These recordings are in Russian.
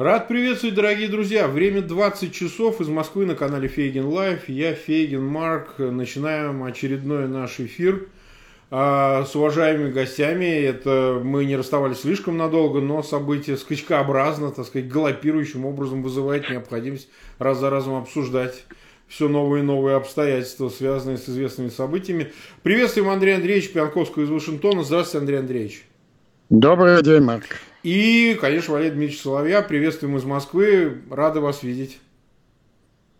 Рад приветствовать, дорогие друзья. Время 20 часов из Москвы на канале Фейгин Live. Я Фейгин Марк. Начинаем очередной наш эфир а, с уважаемыми гостями. Это мы не расставались слишком надолго, но событие скачкообразно, так сказать, галопирующим образом вызывает необходимость раз за разом обсуждать все новые и новые обстоятельства, связанные с известными событиями. Приветствуем Андрея Андреевича Пионтковского из Вашингтона. Здравствуйте, Андрей Андреевич. Добрый день, Марк. И, конечно, Валерий Дмитриевич Соловья. Приветствуем из Москвы. Рады вас видеть.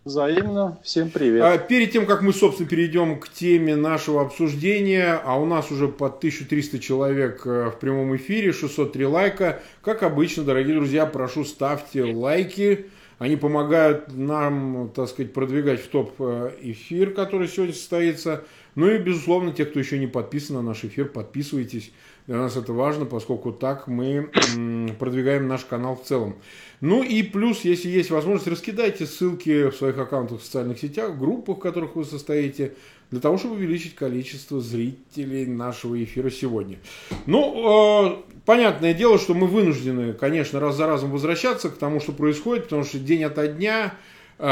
Взаимно. Всем привет. А, перед тем, как мы, собственно, перейдем к теме нашего обсуждения, а у нас уже под 1300 человек э, в прямом эфире, 603 лайка. Как обычно, дорогие друзья, прошу ставьте лайки. Они помогают нам, так сказать, продвигать в топ э, эфир, который сегодня состоится. Ну и, безусловно, те, кто еще не подписан на наш эфир, подписывайтесь. Для нас это важно, поскольку так мы продвигаем наш канал в целом. Ну и плюс, если есть возможность, раскидайте ссылки в своих аккаунтах в социальных сетях, в группах, в которых вы состоите, для того, чтобы увеличить количество зрителей нашего эфира сегодня. Ну, э, понятное дело, что мы вынуждены, конечно, раз за разом возвращаться к тому, что происходит, потому что день ото дня э,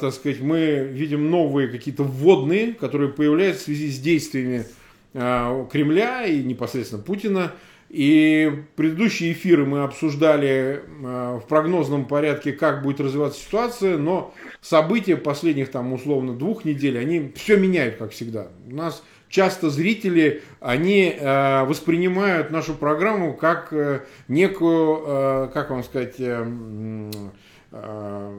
так сказать, мы видим новые какие-то вводные, которые появляются в связи с действиями Кремля и непосредственно Путина. И предыдущие эфиры мы обсуждали э, в прогнозном порядке, как будет развиваться ситуация, но события последних там условно двух недель, они все меняют, как всегда. У нас часто зрители, они э, воспринимают нашу программу как э, некую, э, как вам сказать, э, Э,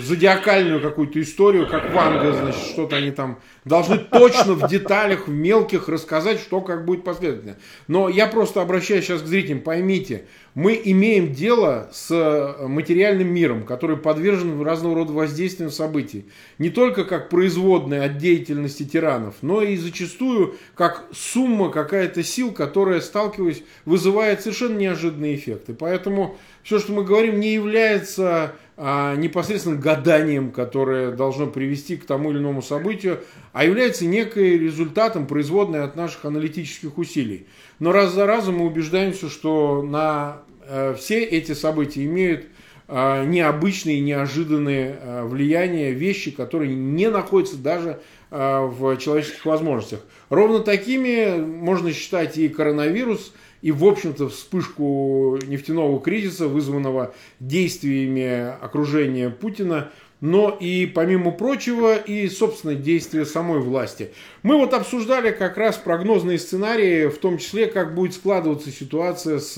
зодиакальную какую-то историю, как Ванга, значит, что-то они там должны точно в деталях, в мелких рассказать, что как будет последовательно. Но я просто обращаюсь сейчас к зрителям, поймите, мы имеем дело с материальным миром, который подвержен разного рода воздействиям событий. Не только как производная от деятельности тиранов, но и зачастую как сумма какая-то сил, которая, сталкиваясь, вызывает совершенно неожиданные эффекты. Поэтому все, что мы говорим, не является а, непосредственно гаданием, которое должно привести к тому или иному событию, а является некой результатом, производной от наших аналитических усилий. Но раз за разом мы убеждаемся, что на э, все эти события имеют э, необычные, неожиданные э, влияния, вещи, которые не находятся даже э, в человеческих возможностях. Ровно такими можно считать и коронавирус – и, в общем-то, вспышку нефтяного кризиса, вызванного действиями окружения Путина, но и, помимо прочего, и, собственно, действия самой власти. Мы вот обсуждали как раз прогнозные сценарии, в том числе, как будет складываться ситуация с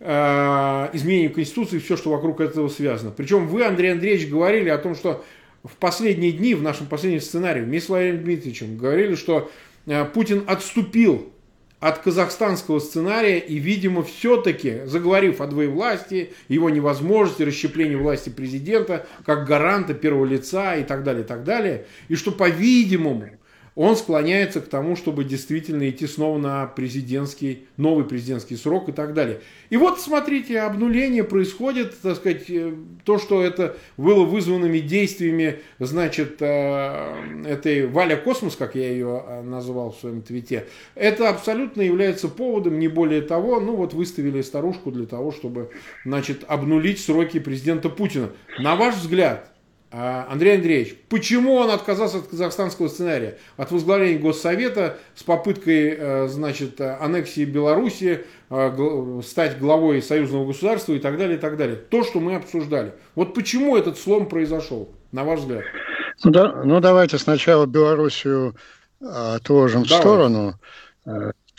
э, изменением Конституции и все, что вокруг этого связано. Причем вы, Андрей Андреевич, говорили о том, что в последние дни, в нашем последнем сценарии, вместе с Валерием Дмитриевичем, говорили, что э, Путин отступил от казахстанского сценария и, видимо, все-таки, заговорив о двоевластии, его невозможности, расщеплении власти президента как гаранта первого лица и так далее, и так далее, и что, по-видимому, он склоняется к тому, чтобы действительно идти снова на президентский, новый президентский срок и так далее. И вот, смотрите, обнуление происходит, так сказать, э, то, что это было вызванными действиями, значит, э, этой Валя Космос, как я ее э, называл в своем твите, это абсолютно является поводом, не более того, ну вот выставили старушку для того, чтобы, значит, обнулить сроки президента Путина. На ваш взгляд, Андрей Андреевич, почему он отказался от казахстанского сценария, от возглавления Госсовета с попыткой, э, значит, аннексии Беларуси, э, стать главой союзного государства и так далее, и так далее. То, что мы обсуждали. Вот почему этот слом произошел, на ваш взгляд? Ну, да, ну давайте сначала Белоруссию отложим Давай. в сторону.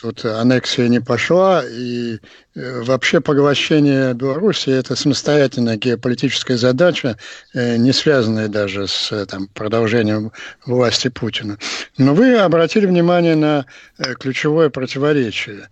Тут аннексия не пошла, и э, вообще поглощение Беларуси – это самостоятельная геополитическая задача, э, не связанная даже с э, там, продолжением власти Путина. Но вы обратили внимание на ключевое противоречие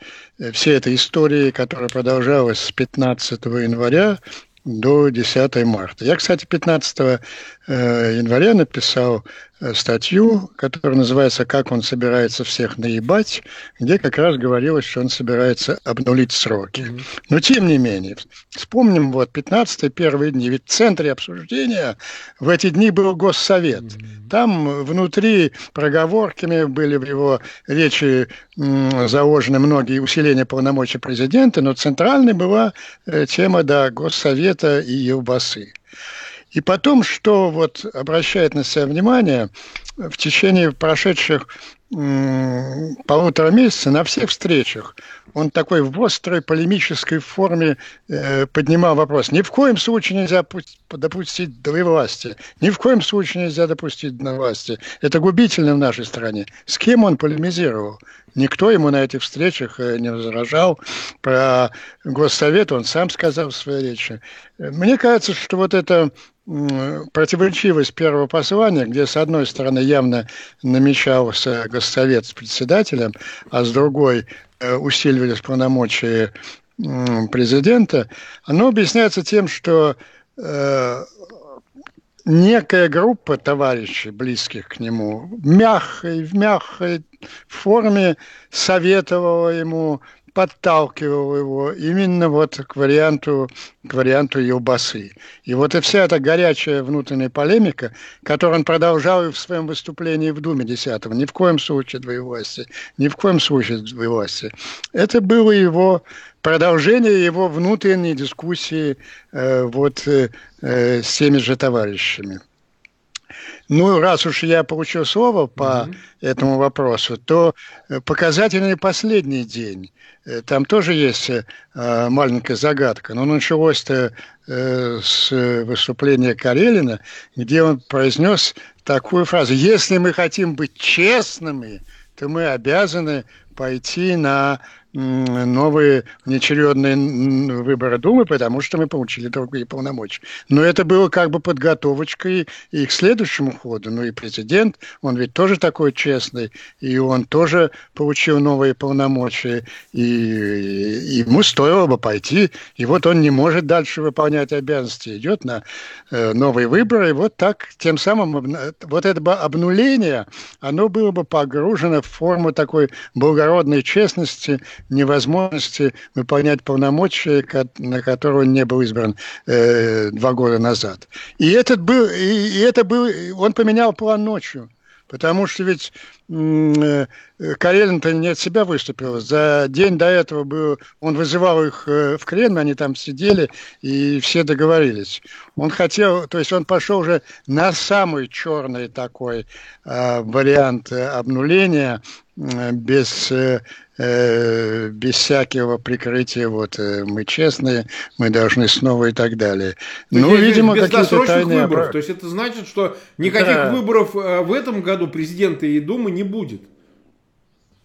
всей этой истории, которая продолжалась с 15 января до 10 марта. Я, кстати, 15 января написал э, статью, которая называется «Как он собирается всех наебать», где как раз говорилось, что он собирается обнулить сроки. Но тем не менее, вспомним вот 15 первые дни, ведь в центре обсуждения в эти дни был Госсовет. Там внутри проговорками были в его речи заложены многие усиления полномочий президента, но центральной была э, тема да, Госсовета и Елбасы. И потом, что вот обращает на себя внимание, в течение прошедших полутора месяца на всех встречах он такой в острой полемической форме э, поднимал вопрос. Ни в коем случае нельзя допустить до власти. Ни в коем случае нельзя допустить до власти. Это губительно в нашей стране. С кем он полемизировал? Никто ему на этих встречах э, не возражал. Про Госсовет он сам сказал в своей речи. Мне кажется, что вот это противоречивость первого послания, где с одной стороны явно намечался госсовет с председателем, а с другой э, усиливались полномочия президента, оно объясняется тем, что э, некая группа товарищей, близких к нему, мягкой, в мягкой форме советовала ему подталкивал его именно вот к варианту, к варианту Елбасы. И вот и вся эта горячая внутренняя полемика, которую он продолжал и в своем выступлении в Думе 10 ни в коем случае двоевластия, ни в коем случае двоевластия, это было его продолжение его внутренней дискуссии э, вот э, э, с теми же товарищами. Ну, раз уж я получил слово по mm-hmm. этому вопросу, то э, показательный последний день. Э, там тоже есть э, маленькая загадка. Но началось-то с выступления Карелина, где он произнес такую фразу. Если мы хотим быть честными, то мы обязаны пойти на новые внеочередные выборы Думы, потому что мы получили другие полномочия. Но это было как бы подготовочкой и к следующему ходу. Ну и президент, он ведь тоже такой честный, и он тоже получил новые полномочия, и, и ему стоило бы пойти, и вот он не может дальше выполнять обязанности, идет на э, новые выборы, и вот так, тем самым, вот это бы обнуление, оно было бы погружено в форму такой благородной честности, невозможности выполнять полномочия, на которые он не был избран э, два года назад. И этот был, и, это был, он поменял план ночью. Потому что ведь э, Карелин-то не от себя выступил. За день до этого был, он вызывал их э, в Кремль, они там сидели, и все договорились. Он хотел, то есть он пошел уже на самый черный такой э, вариант обнуления, без Э, без всякого прикрытия, вот э, мы честные, мы должны снова и так далее. ну, видимо, какие-то тайные... выборов. То есть это значит, что никаких да. выборов э, в этом году президента и Думы не будет.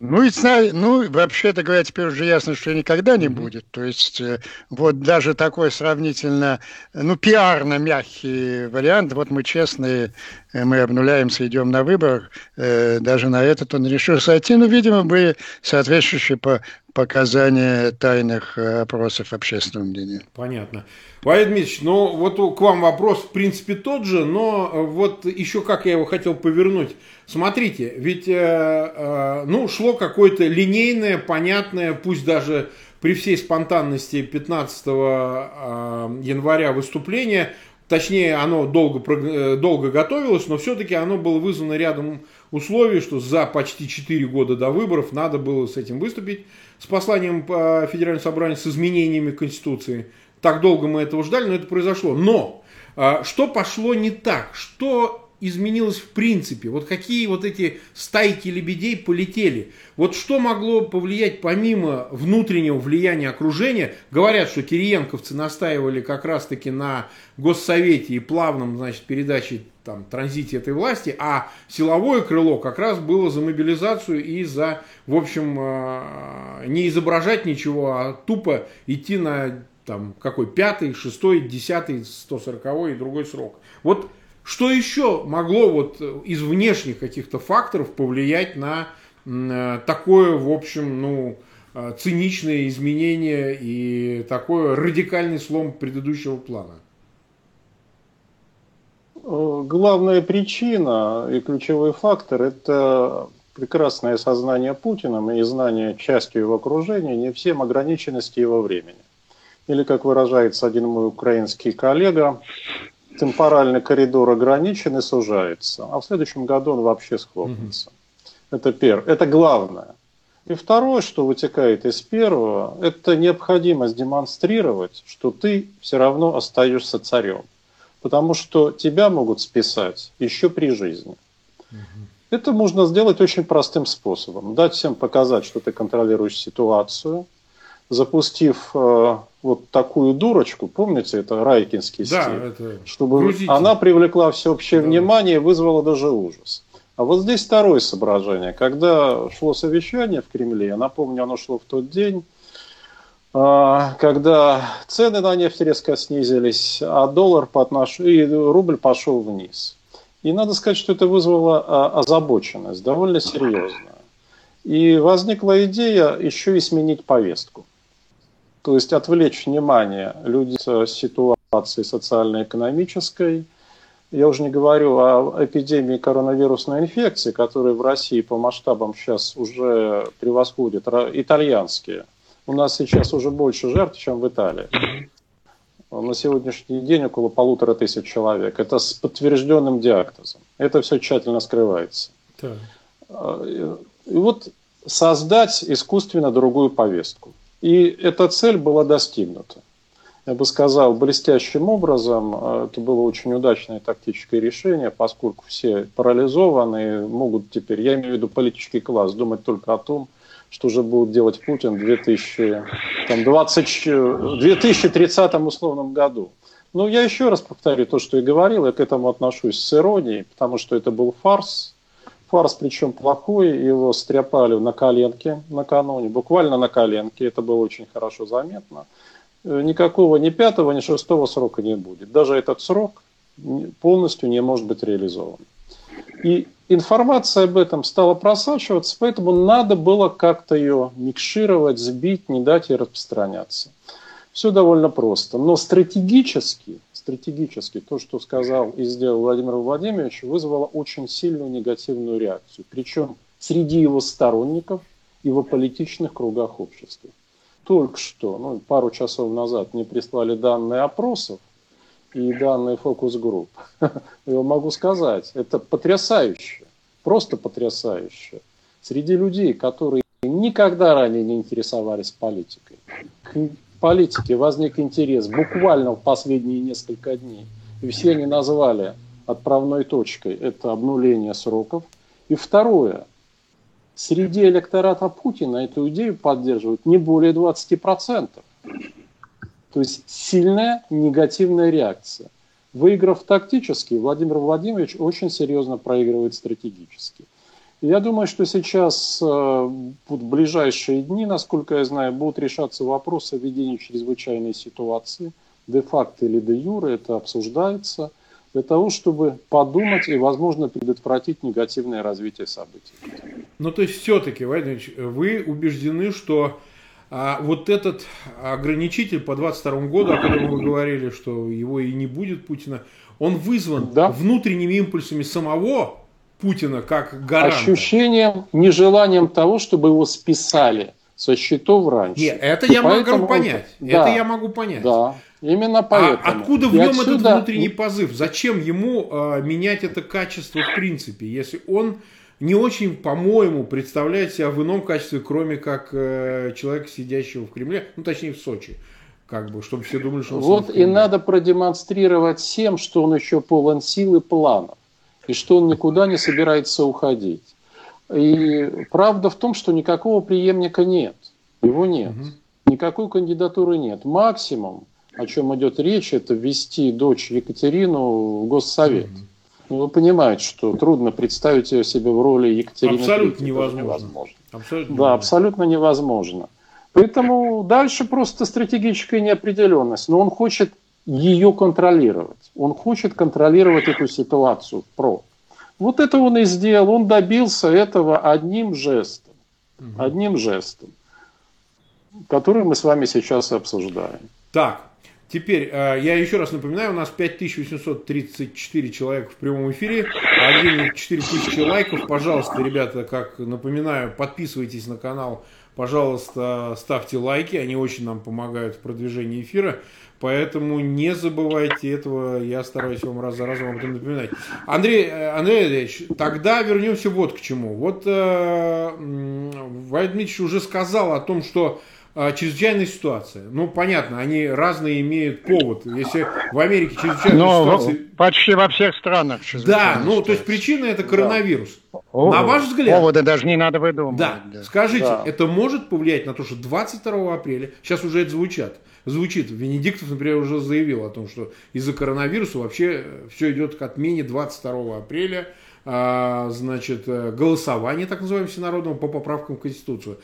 Ну, и, ну, вообще-то говоря, теперь уже ясно, что никогда не будет. То есть, э, вот даже такой сравнительно, ну, пиарно мягкий вариант, вот мы честные, э, мы обнуляемся, идем на выбор, э, даже на этот он решил сойти. Ну, видимо, были соответствующие по показания тайных опросов общественного мнения. Понятно. Валерий Дмитриевич, ну вот к вам вопрос в принципе тот же, но вот еще как я его хотел повернуть. Смотрите, ведь э, э, ну, шло какое-то линейное, понятное, пусть даже при всей спонтанности 15 января выступление, точнее оно долго, долго готовилось, но все-таки оно было вызвано рядом условий, что за почти 4 года до выборов надо было с этим выступить, с посланием по Федеральному собранию, с изменениями Конституции – так долго мы этого ждали, но это произошло. Но что пошло не так? Что изменилось в принципе? Вот какие вот эти стайки лебедей полетели? Вот что могло повлиять помимо внутреннего влияния окружения? Говорят, что кириенковцы настаивали как раз-таки на Госсовете и плавном, значит, передаче там, транзите этой власти, а силовое крыло как раз было за мобилизацию и за, в общем, а, не изображать ничего, а тупо идти на там какой пятый, шестой, десятый, сто сороковой и другой срок. Вот что еще могло вот из внешних каких-то факторов повлиять на э, такое, в общем, ну, э, циничное изменение и такой радикальный слом предыдущего плана? э, главная причина и ключевой фактор – это прекрасное сознание Путиным и знание частью его окружения не всем ограниченности его времени. Или, как выражается один мой украинский коллега, темпоральный коридор ограничен и сужается, а в следующем году он вообще схлопнется. Угу. Это первое. Это главное. И второе, что вытекает из первого, это необходимость демонстрировать, что ты все равно остаешься царем. Потому что тебя могут списать еще при жизни. Угу. Это можно сделать очень простым способом. Дать всем показать, что ты контролируешь ситуацию, запустив э, вот такую дурочку, помните, это Райкинский да, стиль, это чтобы она привлекла всеобщее да. внимание и вызвала даже ужас. А вот здесь второе соображение. Когда шло совещание в Кремле, я напомню, оно шло в тот день, а, когда цены на нефть резко снизились, а доллар по отнош... и рубль пошел вниз. И надо сказать, что это вызвало а, озабоченность довольно серьезную. И возникла идея еще и сменить повестку. То есть отвлечь внимание людей с ситуации социально-экономической, я уже не говорю о эпидемии коронавирусной инфекции, которая в России по масштабам сейчас уже превосходит итальянские. У нас сейчас уже больше жертв, чем в Италии. На сегодняшний день около полутора тысяч человек. Это с подтвержденным диагнозом. Это все тщательно скрывается. Так. И вот создать искусственно другую повестку. И эта цель была достигнута я бы сказал, блестящим образом. А, это было очень удачное тактическое решение, поскольку все парализованы, могут теперь, я имею в виду политический класс, думать только о том, что же будет делать Путин в 2020, 2030 условном году. Ну, я еще раз повторю то, что и говорил, я к этому отношусь с иронией, потому что это был фарс, фарс причем плохой, его стряпали на коленке накануне, буквально на коленке, это было очень хорошо заметно. Э, никакого ни пятого, ни шестого срока не будет. Даже этот срок полностью не может быть реализован. И информация об этом стала просачиваться, поэтому надо было как-то ее микшировать, сбить, не дать ей распространяться. Все довольно просто. Но стратегически, стратегически то, что сказал и сделал Владимир Владимирович, вызвало очень сильную негативную реакцию. Причем среди его сторонников и в аполитичных кругах общества только что, ну, пару часов назад мне прислали данные опросов и данные фокус-групп. Я могу сказать, это потрясающе, просто потрясающе. Среди людей, которые никогда ранее не интересовались политикой, политике возник интерес буквально в последние несколько дней. И все они назвали отправной точкой это обнуление сроков. И второе, среди электората Путина эту идею поддерживают не более 20%. То есть сильная негативная реакция. Выиграв тактически, Владимир Владимирович очень серьезно проигрывает стратегически. Я думаю, что сейчас, э, в ближайшие дни, насколько я знаю, будут решаться вопросы о введении чрезвычайной ситуации, де-факто или де-юре, это обсуждается – для того, чтобы подумать и, возможно, предотвратить негативное развитие событий. Ну, то есть, все-таки, Владимир вы убеждены, что а, вот этот ограничитель по 22 году, о котором вы говорили, что его и не будет Путина, он вызван да? внутренними импульсами самого Путина как гаранта. Ощущением, нежеланием того, чтобы его списали со счетов раньше. Нет, это я могу понять. Он... Это да, я могу понять. Да. Именно а поэтому. А откуда в нем отсюда... этот внутренний позыв? Зачем ему э, менять это качество в принципе, если он не очень, по-моему, представляет себя в ином качестве, кроме как э, человека, сидящего в Кремле, ну точнее в Сочи, как бы, чтобы все думали, что он Вот и надо продемонстрировать всем, что он еще полон сил и планов, и что он никуда не собирается уходить. И правда в том, что никакого преемника нет, его нет, угу. никакой кандидатуры нет. Максимум о чем идет речь, это ввести дочь Екатерину в Госсовет. Mm-hmm. Ну, вы понимаете, что трудно представить ее себе в роли Екатерины. Абсолютно III, невозможно. невозможно. Абсолютно да, невозможно. абсолютно невозможно. Поэтому дальше просто стратегическая неопределенность. Но он хочет ее контролировать. Он хочет контролировать эту ситуацию про. Вот это он и сделал. Он добился этого одним жестом. Угу. Одним жестом, который мы с вами сейчас обсуждаем. Так, Теперь, э, я еще раз напоминаю, у нас 5834 человека в прямом эфире, 4000 лайков. Пожалуйста, ребята, как напоминаю, подписывайтесь на канал, пожалуйста, ставьте лайки, они очень нам помогают в продвижении эфира. Поэтому не забывайте этого, я стараюсь вам раз за разом об этом напоминать. Андрей, э, Андрей Андреевич, тогда вернемся вот к чему. Вот э, Владимир Дмитриевич уже сказал о том, что а, чрезвычайная ситуация. Ну, понятно, они разные имеют повод. Если в Америке чрезвычайная Но ситуация... почти во всех странах Да, ну, ситуация. то есть причина это коронавирус. Да. на ваш взгляд... Повода даже не надо выдумывать. Да, да. скажите, да. это может повлиять на то, что 22 апреля, сейчас уже это звучат, звучит, Венедиктов, например, уже заявил о том, что из-за коронавируса вообще все идет к отмене 22 апреля, а, значит, э, голосования, так называемого всенародного, по поправкам в Конституцию.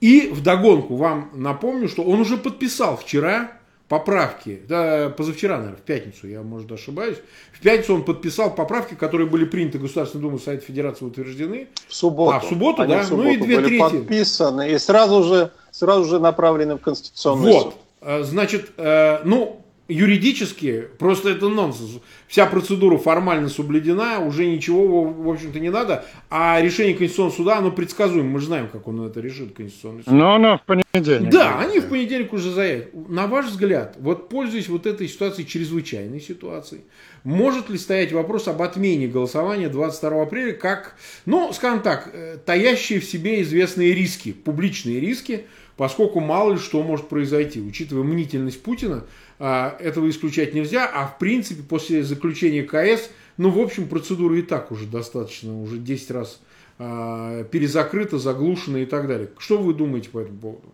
И вдогонку вам напомню, что он уже подписал вчера поправки, да, позавчера, наверное, в пятницу, я, может, ошибаюсь. В пятницу он подписал поправки, которые были приняты Государственной Думой Совета Федерации, утверждены. В субботу. А, в субботу, Они да. В субботу ну и две были трети. подписаны и сразу же, сразу же направлены в Конституционный вот. суд. Э, значит, э, ну, юридически просто это нонсенс. Вся процедура формально соблюдена, уже ничего, в общем-то, не надо. А решение Конституционного суда, оно предсказуемо. Мы же знаем, как он это решит, Конституционный суд. Но оно в понедельник. Да, они в понедельник уже заявят. На ваш взгляд, вот пользуясь вот этой ситуацией, чрезвычайной ситуацией, может ли стоять вопрос об отмене голосования 22 апреля, как, ну, скажем так, э, таящие в себе известные риски, публичные риски, поскольку мало ли что может произойти. Учитывая мнительность Путина, а, этого исключать нельзя, а в принципе после заключения КС, ну в общем процедура и так уже достаточно, уже 10 раз а, перезакрыта, заглушена и так далее. Что вы думаете по этому поводу?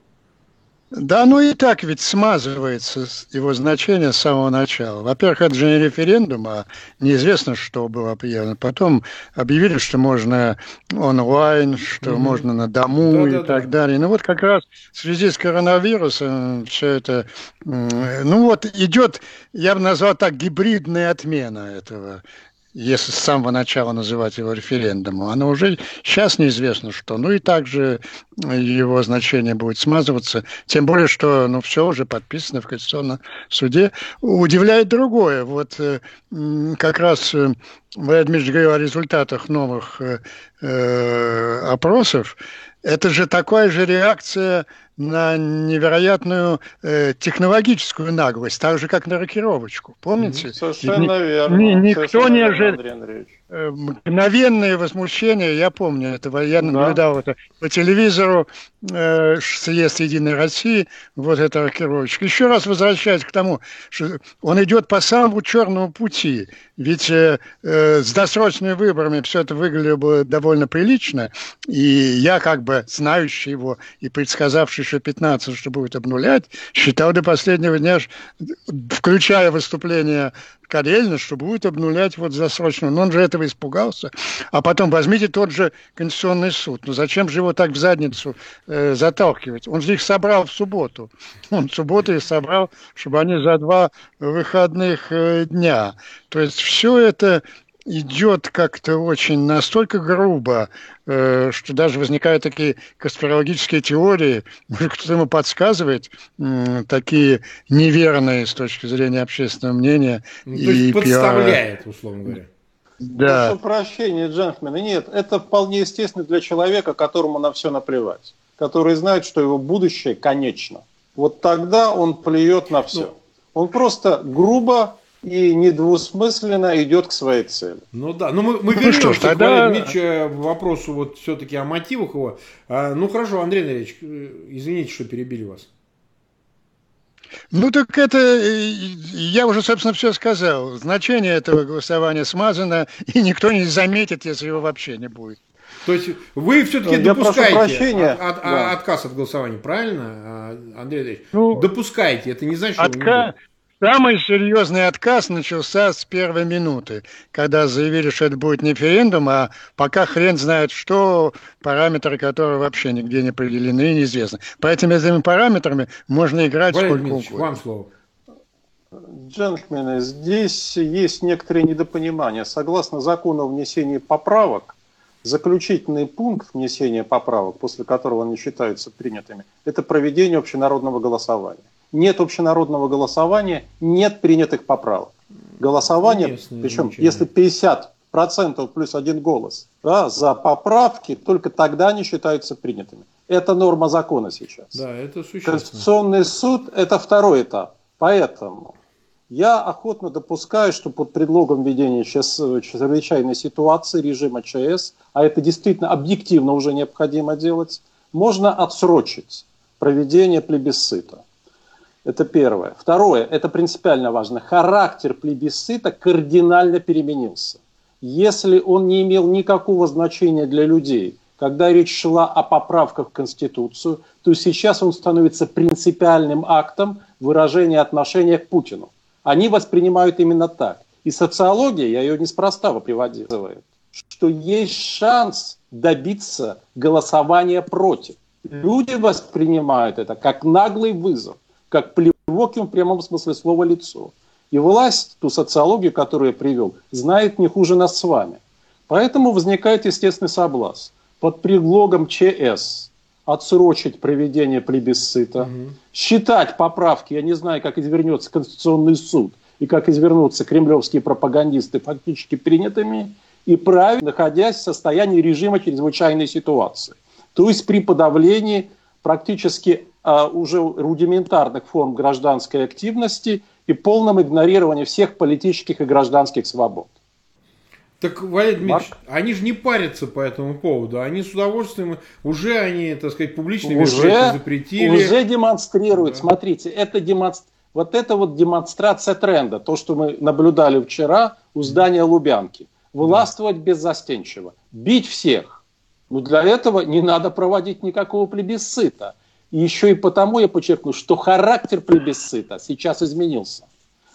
Да, ну и так ведь смазывается его значение с самого начала. Во-первых, это же не референдум, а неизвестно, что было объявлено. Потом объявили, что можно онлайн, что угу. можно на дому да, и да, так да. далее. Ну вот как раз в связи с коронавирусом все это, ну вот идет, я бы назвал так, гибридная отмена этого если с самого начала называть его референдумом, оно уже сейчас неизвестно что. Ну и также его значение будет смазываться. Тем более, что ну, все уже подписано в Конституционном суде. Удивляет другое. Вот э, как раз э, Владимир говорил о результатах новых э, опросов. Это же такая же реакция на невероятную э, технологическую наглость, так же, как на рокировочку. Помните? Совершенно Ни, верно. Ни, никто Совершенно не ожидал. Э, мгновенное возмущение, я помню этого, я наблюдал да. это по телевизору, э, съезд Единой России, вот эта рокировочка. Еще раз возвращаясь к тому, что он идет по самому черному пути, ведь э, э, с досрочными выборами все это выглядело бы довольно прилично, и я как бы знающий его и предсказавший, что 15, что будет обнулять, считал до последнего дня, включая выступление Карельна, что будет обнулять вот засрочно. Но он же этого испугался. А потом возьмите тот же Конституционный суд. Ну зачем же его так в задницу э, заталкивать? Он же их собрал в субботу. Он в субботу их собрал, чтобы они за два выходных э, дня. То есть все это идет как-то очень настолько грубо, э, что даже возникают такие конспирологические теории, может, кто-то ему подсказывает, э, такие неверные с точки зрения общественного мнения. Ну, и то есть подставляет, пиара. условно говоря. Да. Прошу прощения, джентльмены. Нет, это вполне естественно для человека, которому на все наплевать. Который знает, что его будущее конечно. Вот тогда он плюет на все. Ну, он просто грубо и недвусмысленно идет к своей цели. Ну да, ну мы, мы ну, вернемся что тогда... к Митча вопросу вот все-таки о мотивах его. А, ну хорошо, Андрей Андреевич, э, извините, что перебили вас. Ну так это, э, я уже, собственно, все сказал. Значение этого голосования смазано, и никто не заметит, если его вообще не будет. То есть вы все-таки допускаете от, от, да. отказ от голосования, правильно, а, Андрей Андреевич? Ну, допускаете, это не значит, что отка... Самый серьезный отказ начался с первой минуты, когда заявили, что это будет не референдум, а пока хрен знает что, параметры которые вообще нигде не определены и неизвестны. По этим, этими параметрами можно играть Валерий сколько угодно. вам слово. Джентльмены, здесь есть некоторые недопонимания. Согласно закону о внесении поправок, заключительный пункт внесения поправок, после которого они считаются принятыми, это проведение общенародного голосования. Нет общенародного голосования, нет принятых поправок. Голосование, Конечно, причем если 50 процентов плюс один голос да, за поправки, только тогда они считаются принятыми. Это норма закона сейчас. Да, это существенно. Конституционный суд – это второй этап. Поэтому я охотно допускаю, что под предлогом введения чрезвычайной ситуации режима ЧС, а это действительно объективно уже необходимо делать, можно отсрочить проведение плебисцита. Это первое. Второе, это принципиально важно. Характер плебисцита кардинально переменился. Если он не имел никакого значения для людей, когда речь шла о поправках в Конституцию, то сейчас он становится принципиальным актом выражения отношения к Путину. Они воспринимают именно так. И социология, я ее неспроста приводила, что есть шанс добиться голосования против. Люди воспринимают это как наглый вызов, как плевок им в прямом смысле слова лицо. И власть, ту социологию, которую я привел, знает не хуже нас с вами. Поэтому возникает естественный соблазн. Под предлогом ЧС отсрочить проведение плебисцита, угу. считать поправки, я не знаю, как извернется Конституционный суд и как извернутся кремлевские пропагандисты фактически принятыми, и правильно, находясь в состоянии режима чрезвычайной ситуации. То есть при подавлении практически уже рудиментарных форм гражданской активности и полном игнорировании всех политических и гражданских свобод. Так, Валерий Дмитриевич, Марк? они же не парятся по этому поводу. Они с удовольствием, уже они, так сказать, публичные уже, запретили. Уже демонстрируют. Да. Смотрите, это демонстр... вот это вот демонстрация тренда. То, что мы наблюдали вчера у здания Лубянки. Властвовать да. беззастенчиво. Бить всех. Но для этого не надо проводить никакого плебисцита. И еще и потому я подчеркну, что характер плебисцита сейчас изменился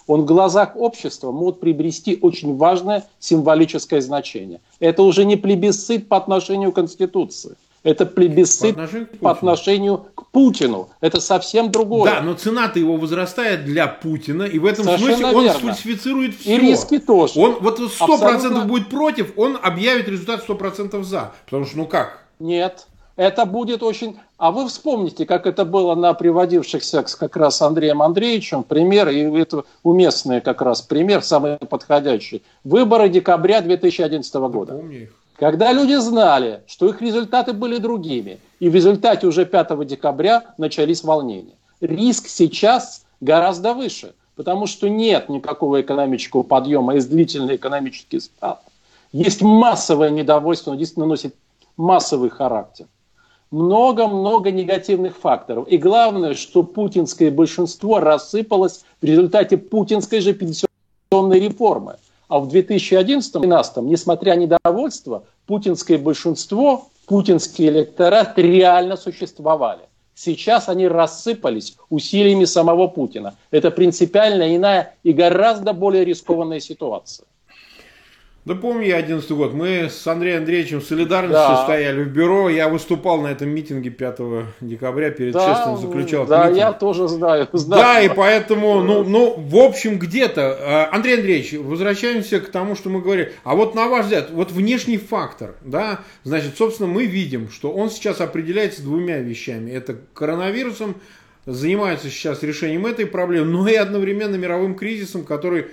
он в глазах общества может приобрести очень важное символическое значение. Это уже не плебисцит по отношению к Конституции. Это плебисцит по отношению, по отношению к Путину. Это совсем другое. Да, но цена-то его возрастает для Путина, и в этом Совершенно смысле он верно. сфальсифицирует все. И риски тоже. Он вот 100% Абсолютно. будет против, он объявит результат 100% за. Потому что, ну как? Нет, это будет очень... А вы вспомните, как это было на приводившихся как раз Андреем Андреевичем пример, и это уместный как раз пример, самый подходящий. Выборы декабря 2011 года. Помню Когда люди знали, что их результаты были другими, и в результате уже 5 декабря начались волнения. Риск сейчас гораздо выше, потому что нет никакого экономического подъема, есть длительный экономический спад. Есть массовое недовольство, оно действительно носит массовый характер много-много негативных факторов. И главное, что путинское большинство рассыпалось в результате путинской же пенсионной реформы. А в 2011-2012, несмотря на недовольство, путинское большинство, путинский электорат реально существовали. Сейчас они рассыпались усилиями самого Путина. Это принципиально иная и гораздо более рискованная ситуация. Да помню я 11 год. Мы с Андреем Андреевичем в солидарности да. стояли в бюро. Я выступал на этом митинге 5 декабря перед да, честным заключал. Да, митинг. я тоже знаю, знаю. Да, и поэтому, ну, ну, в общем, где-то. А, Андрей Андреевич, возвращаемся к тому, что мы говорили. А вот на ваш взгляд, вот внешний фактор, да, значит, собственно, мы видим, что он сейчас определяется двумя вещами. Это коронавирусом, занимается сейчас решением этой проблемы, но и одновременно мировым кризисом, который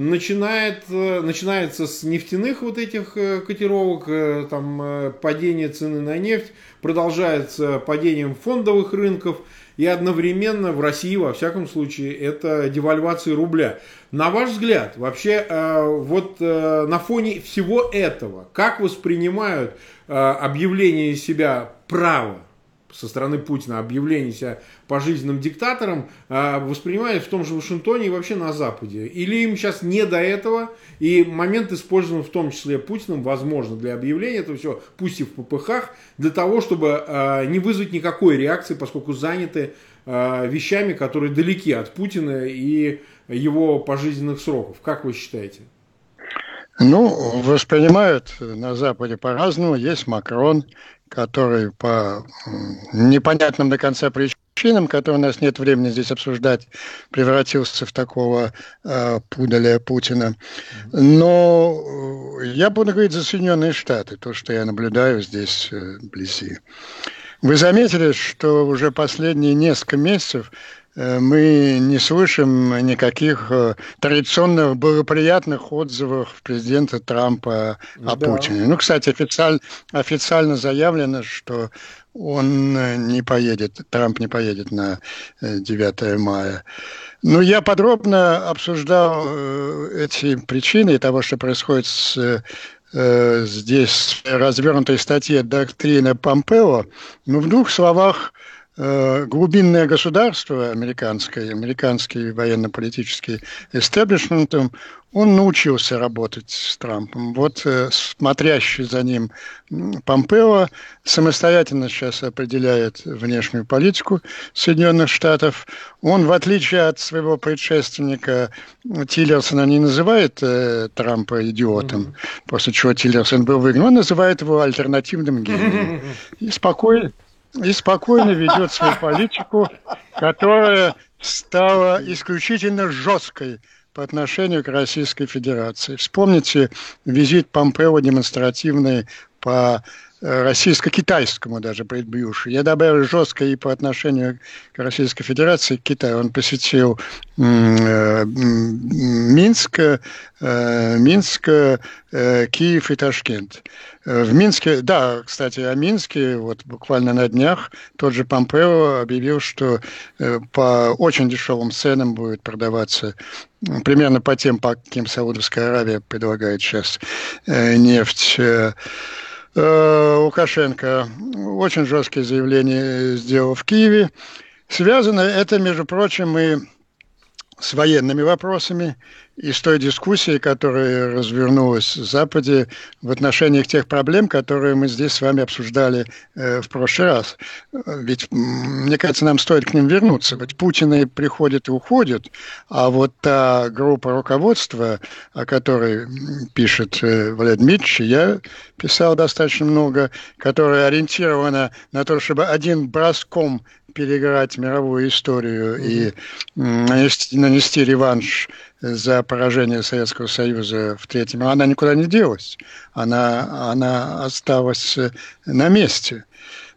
начинает, э, начинается с нефтяных вот этих э, котировок, э, там падение цены на нефть, продолжается падением фондовых рынков, и одновременно в России, во всяком случае, это девальвация рубля. На ваш взгляд, вообще, вот на фоне всего этого, как воспринимают объявление себя права со стороны Путина объявление себя пожизненным диктатором а, воспринимают в том же Вашингтоне и вообще на Западе. Или им сейчас не до этого, и момент использован в том числе Путиным, возможно, для объявления этого всего, пусть и в ППХ, для того, чтобы а, не вызвать никакой реакции, поскольку заняты а, вещами, которые далеки от Путина и его пожизненных сроков. Как вы считаете? Ну, воспринимают на Западе по-разному. Есть Макрон, который по непонятным до конца причинам, которые у нас нет времени здесь обсуждать, превратился в такого э, пуделя Путина. Но э, я буду говорить за Соединенные Штаты, то, что я наблюдаю здесь э, вблизи. Вы заметили, что уже последние несколько месяцев мы не слышим никаких традиционных благоприятных отзывов президента Трампа о да. Путине. Ну, кстати, официально, официально заявлено, что он не поедет, Трамп не поедет на 9 мая. Ну, я подробно обсуждал эти причины того, что происходит с э, здесь развернутой статье «Доктрина Помпео», но в двух словах э, глубинное государство американское, американский военно-политический истеблишмент, он научился работать с Трампом. Вот э, смотрящий за ним Помпео самостоятельно сейчас определяет внешнюю политику Соединенных Штатов. Он, в отличие от своего предшественника Тиллерсона, не называет э, Трампа идиотом, mm-hmm. после чего Тиллерсон был выгнан. Он называет его альтернативным гением. И спокойно, и спокойно ведет свою политику, которая стала исключительно жесткой по отношению к Российской Федерации. Вспомните визит Помпео демонстративный по российско-китайскому даже предбьюши. Я добавил жестко и по отношению к Российской Федерации, к Китаю. Он посетил э, Минск, э, Минск, Киев и Ташкент. В Минске, да, кстати, о Минске, вот буквально на днях тот же Помпео объявил, что по очень дешевым ценам будет продаваться примерно по тем, по каким Саудовская Аравия предлагает сейчас нефть Э, Лукашенко очень жесткие заявления сделал в Киеве. Связано это, между прочим, и с военными вопросами и с той дискуссией, которая развернулась в Западе в отношении тех проблем, которые мы здесь с вами обсуждали э, в прошлый раз. Ведь, мне кажется, нам стоит к ним вернуться. Ведь Путины приходят и уходят, а вот та группа руководства, о которой пишет э, Владимир я писал достаточно много, которая ориентирована на то, чтобы один броском переиграть мировую историю и нанести, нанести реванш за поражение Советского Союза в третьем, она никуда не делась. Она, она осталась на месте.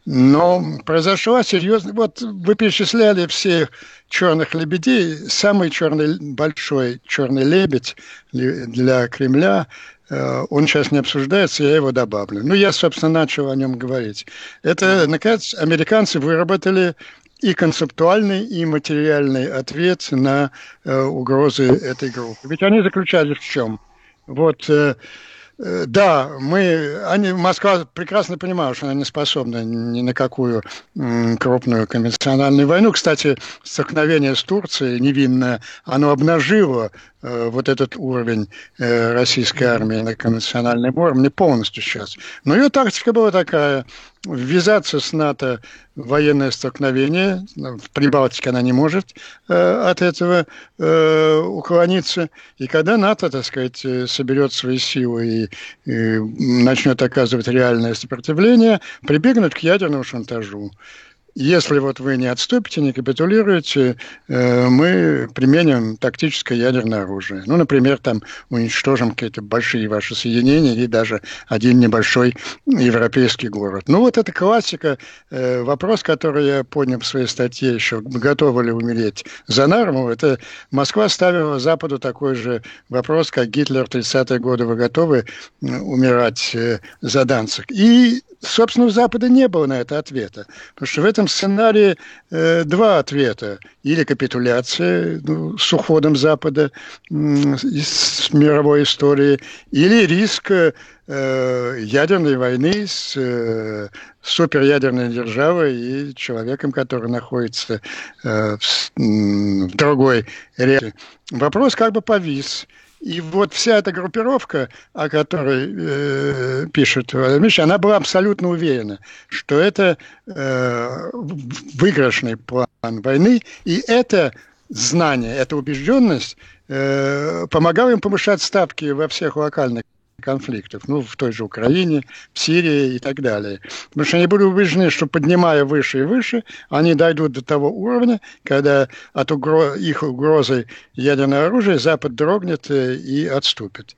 Но произошла серьезная... Вот вы перечисляли всех черных лебедей. Самый черный, большой черный лебедь для Кремля э, он сейчас не обсуждается, я его добавлю. Ну, я, собственно, начал о нем говорить. Это, наконец, американцы выработали и концептуальный, и материальный ответ на э, угрозы этой группы. Ведь они заключались в чем? Вот э, э, да, мы, они, Москва прекрасно понимала, что она не способна ни на какую м, крупную конвенциональную войну. Кстати, столкновение с Турцией невинное, оно обнажило э, вот этот уровень э, российской армии на конвенциональном уровне полностью сейчас. Но ее тактика была такая – ввязаться с НАТО в военное столкновение. В Прибалтике она не может э, от этого э, уклониться. И когда НАТО, так сказать, э, соберет свои силы и, и начнет оказывать реальное сопротивление, прибегнут к ядерному шантажу если вот вы не отступите, не капитулируете, э, мы применим тактическое ядерное оружие. Ну, например, там уничтожим какие-то большие ваши соединения и даже один небольшой европейский город. Ну, вот это классика. Э, вопрос, который я поднял в своей статье еще, готовы ли умереть за норму, это Москва ставила Западу такой же вопрос, как Гитлер в 30-е годы, вы готовы умирать э, за Данцик? И собственно, у Запада не было на это ответа. Потому что в этом сценарии э, два ответа. Или капитуляция ну, с уходом Запада э, из мировой истории, или риск э, ядерной войны с э, суперядерной державой и человеком, который находится э, в, в другой реальности. Вопрос как бы повис. И вот вся эта группировка, о которой э, пишет Владимир она была абсолютно уверена, что это э, выигрышный план войны, и это знание, эта убежденность э, помогала им повышать ставки во всех локальных конфликтов, ну, в той же Украине, в Сирии и так далее. Потому что они были убеждены, что поднимая выше и выше, они дойдут до того уровня, когда от угро... их угрозы ядерного оружия Запад дрогнет э, и отступит.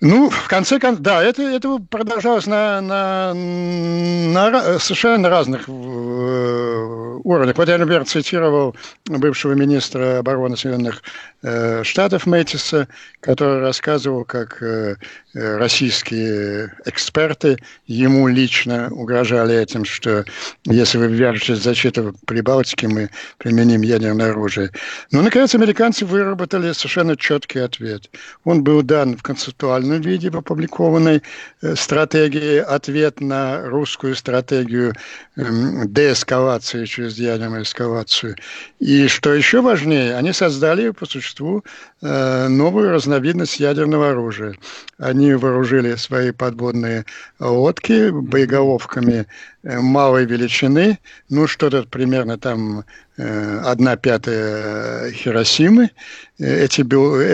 Ну, в конце концов, да, это, это продолжалось на, на, на совершенно разных э, уровнях. Вот я, например, цитировал бывшего министра обороны Соединенных э, Штатов Мэтиса, который рассказывал, как э, российские эксперты ему лично угрожали этим, что если вы вяжете защиту Прибалтики, мы применим ядерное оружие. Но, наконец, американцы выработали совершенно четкий ответ. Он был дан в концептуальном виде, в опубликованной э, стратегии, ответ на русскую стратегию эм, деэскалации через ядерную эскалацию. И, что еще важнее, они создали по существу э, новую разновидность ядерного оружия. Они вооружили свои подводные лодки боеголовками малой величины, ну, что-то примерно там э, одна пятая Хиросимы. Эти,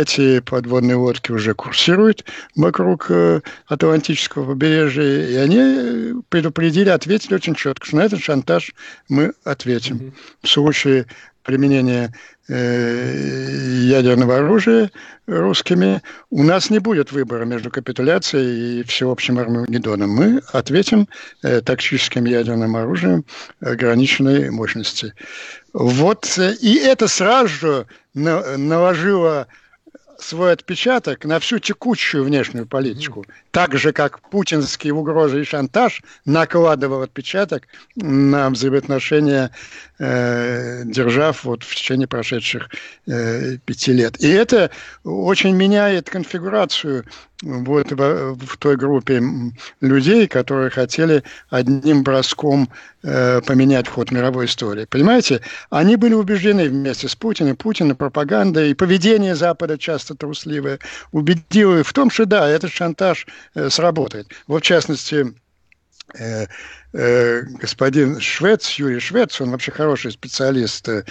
эти подводные лодки уже курсируют вокруг э, Атлантического побережья, и они предупредили, ответили очень четко, что на этот шантаж мы ответим. В случае применения Э, ядерного оружия русскими, у нас не будет выбора между капитуляцией и всеобщим Армагеддоном. Мы ответим э, тактическим ядерным оружием ограниченной мощности. Вот, э, и это сразу же наложило свой отпечаток на всю текущую внешнюю политику. Так же, как путинские угрозы и шантаж накладывал отпечаток на взаимоотношения э, держав вот в течение прошедших э, пяти лет. И это очень меняет конфигурацию вот в, в той группе людей, которые хотели одним броском э, поменять ход мировой истории. Понимаете, они были убеждены вместе с Путиным, Путина пропаганда и поведение Запада часто трусливое, убедило в том, что да, этот шантаж э, сработает. Вот в частности, э, э, господин Швец, Юрий Швец, он вообще хороший специалист э,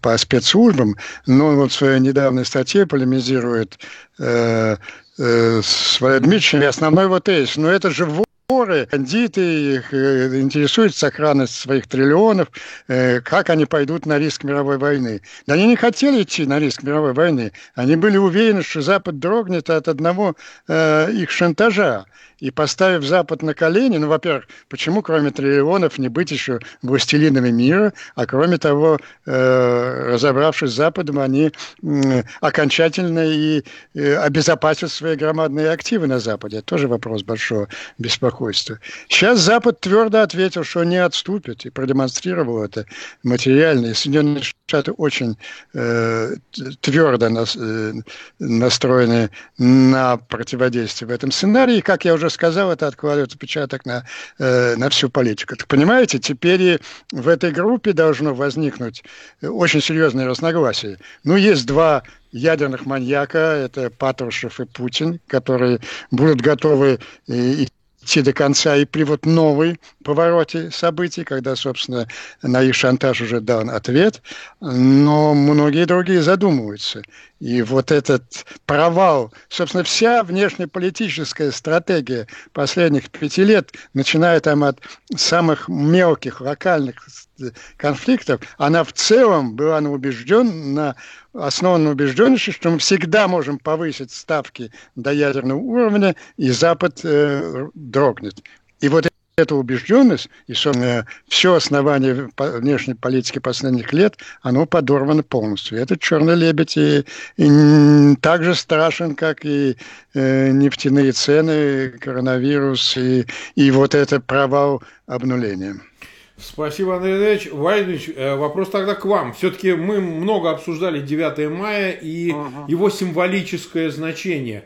по спецслужбам, но он вот в своей недавней статье полемизирует э, э, с Владимировичем, и основной его тезис, но это же воры, бандиты, их э, интересует сохранность своих триллионов, э, как они пойдут на риск мировой войны. Да они не хотели идти на риск мировой войны. Они были уверены, что Запад дрогнет от одного э, их шантажа и поставив Запад на колени, ну, во-первых, почему кроме триллионов не быть еще властелинами мира, а кроме того, э, разобравшись с Западом, они э, окончательно и э, обезопасят свои громадные активы на Западе. Это тоже вопрос большого беспокойства. Сейчас Запад твердо ответил, что не отступит, и продемонстрировал это материально. И Соединенные Штаты очень э, твердо нас, э, настроены на противодействие в этом сценарии. Как я уже уже сказал, это откладывает отпечаток на, э, на всю политику. Так понимаете, теперь и в этой группе должно возникнуть очень серьезное разногласие. Ну, есть два ядерных маньяка, это Патрушев и Путин, которые будут готовы и идти до конца и при вот новой повороте событий, когда, собственно, на их шантаж уже дан ответ, но многие другие задумываются. И вот этот провал, собственно, вся внешнеполитическая стратегия последних пяти лет, начиная там от самых мелких локальных конфликтов, она в целом была убеждена, на основана на убежденности, что мы всегда можем повысить ставки до ядерного уровня, и Запад э, дрогнет. И вот эта убежденность и собственно, все основание внешней политики последних лет, оно подорвано полностью. Этот черный лебедь и, и так же страшен, как и э, нефтяные цены, коронавирус и, и вот это провал обнуления. Спасибо, Андрей Андреевич. Владимирович, э, вопрос тогда к вам. Все-таки мы много обсуждали 9 мая и ага. его символическое значение.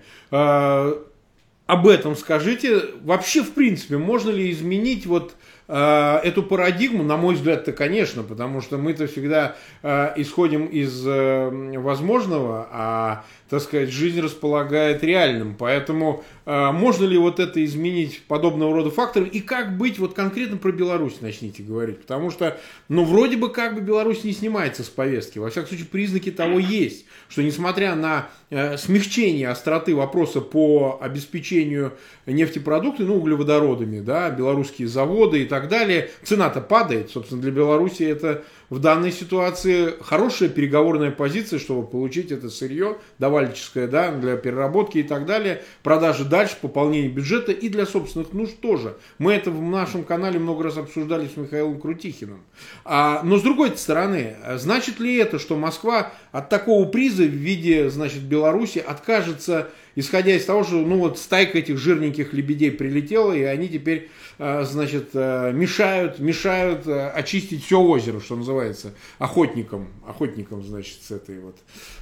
Об этом скажите. Вообще, в принципе, можно ли изменить вот эту парадигму, на мой взгляд-то, конечно, потому что мы-то всегда э, исходим из э, возможного, а так сказать, жизнь располагает реальным. Поэтому э, можно ли вот это изменить подобного рода факторы? И как быть, вот конкретно про Беларусь начните говорить. Потому что, ну, вроде бы как бы Беларусь не снимается с повестки. Во всяком случае, признаки того есть, что несмотря на э, смягчение остроты вопроса по обеспечению нефтепродуктами, ну, углеводородами, да, белорусские заводы и так далее. Цена-то падает. Собственно, для Беларуси это в данной ситуации хорошая переговорная позиция, чтобы получить это сырье, давальческое, да, для переработки и так далее, продажи дальше, пополнение бюджета и для собственных нужд тоже. Мы это в нашем канале много раз обсуждали с Михаилом Крутихиным. А, но с другой стороны, значит ли это, что Москва от такого приза в виде, значит, Беларуси откажется исходя из того, что ну вот стайка этих жирненьких лебедей прилетела, и они теперь, э, значит, э, мешают, мешают э, очистить все озеро, что называется, охотникам, охотникам, значит, с этой вот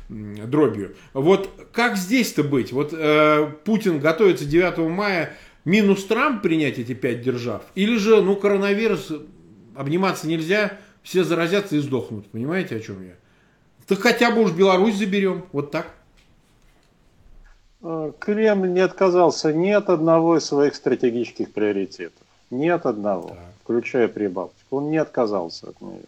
дробью. Вот как здесь-то быть? Вот Путин готовится 9 мая минус Трамп принять эти пять держав, или же, ну, коронавирус, обниматься нельзя, все заразятся и сдохнут, понимаете, о чем я? Так хотя бы уж Беларусь заберем, вот так. Э, Кремль не отказался ни от одного из своих стратегических приоритетов. Ни от одного, так. включая Прибалтику. Он не отказался от нее.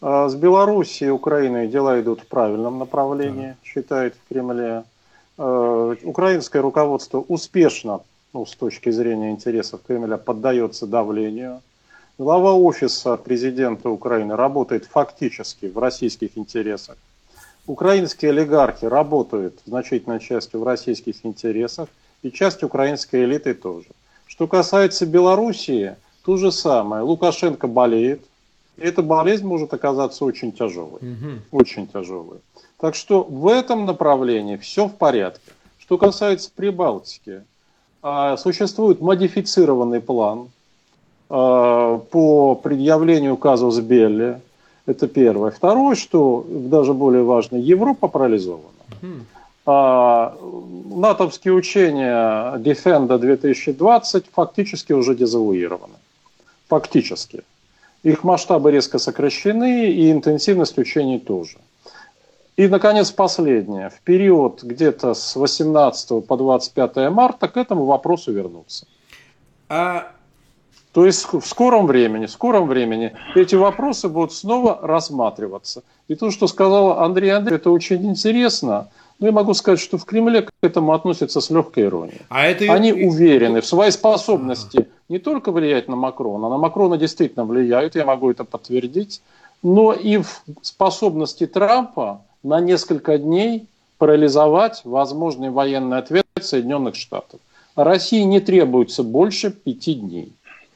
А с Белоруссией и Украиной дела идут в правильном направлении, так. считает в Кремле. Э, украинское руководство успешно, ну, с точки зрения интересов Кремля, поддается давлению. Глава офиса президента Украины работает фактически в российских интересах украинские олигархи работают значительной частью в российских интересах, и часть украинской элиты тоже. Что касается Белоруссии, то же самое. Лукашенко болеет, и эта болезнь может оказаться очень тяжелой. Угу. Очень тяжелой. Так что в этом направлении все в порядке. Что касается Прибалтики, а, существует модифицированный план а, по предъявлению казус Белли, это первое. Второе, что даже более важно, Европа парализована. А, натовские учения Defender 2020 фактически уже дезавуированы. Фактически. Их масштабы резко сокращены, и интенсивность учений тоже. И, наконец, последнее. В период где-то с 18 по 25 марта к этому вопросу вернуться. А то есть в скором времени, в скором времени эти вопросы будут снова рассматриваться. И то, что сказал Андрей Андреевич, это очень интересно. Но я могу сказать, что в Кремле к этому относятся с легкой иронией. А это... Они уверены в своей способности не только влиять на Макрона, на Макрона действительно влияют, я могу это подтвердить, но и в способности Трампа на несколько дней парализовать возможный военный ответ Соединенных Штатов. России не требуется больше пяти дней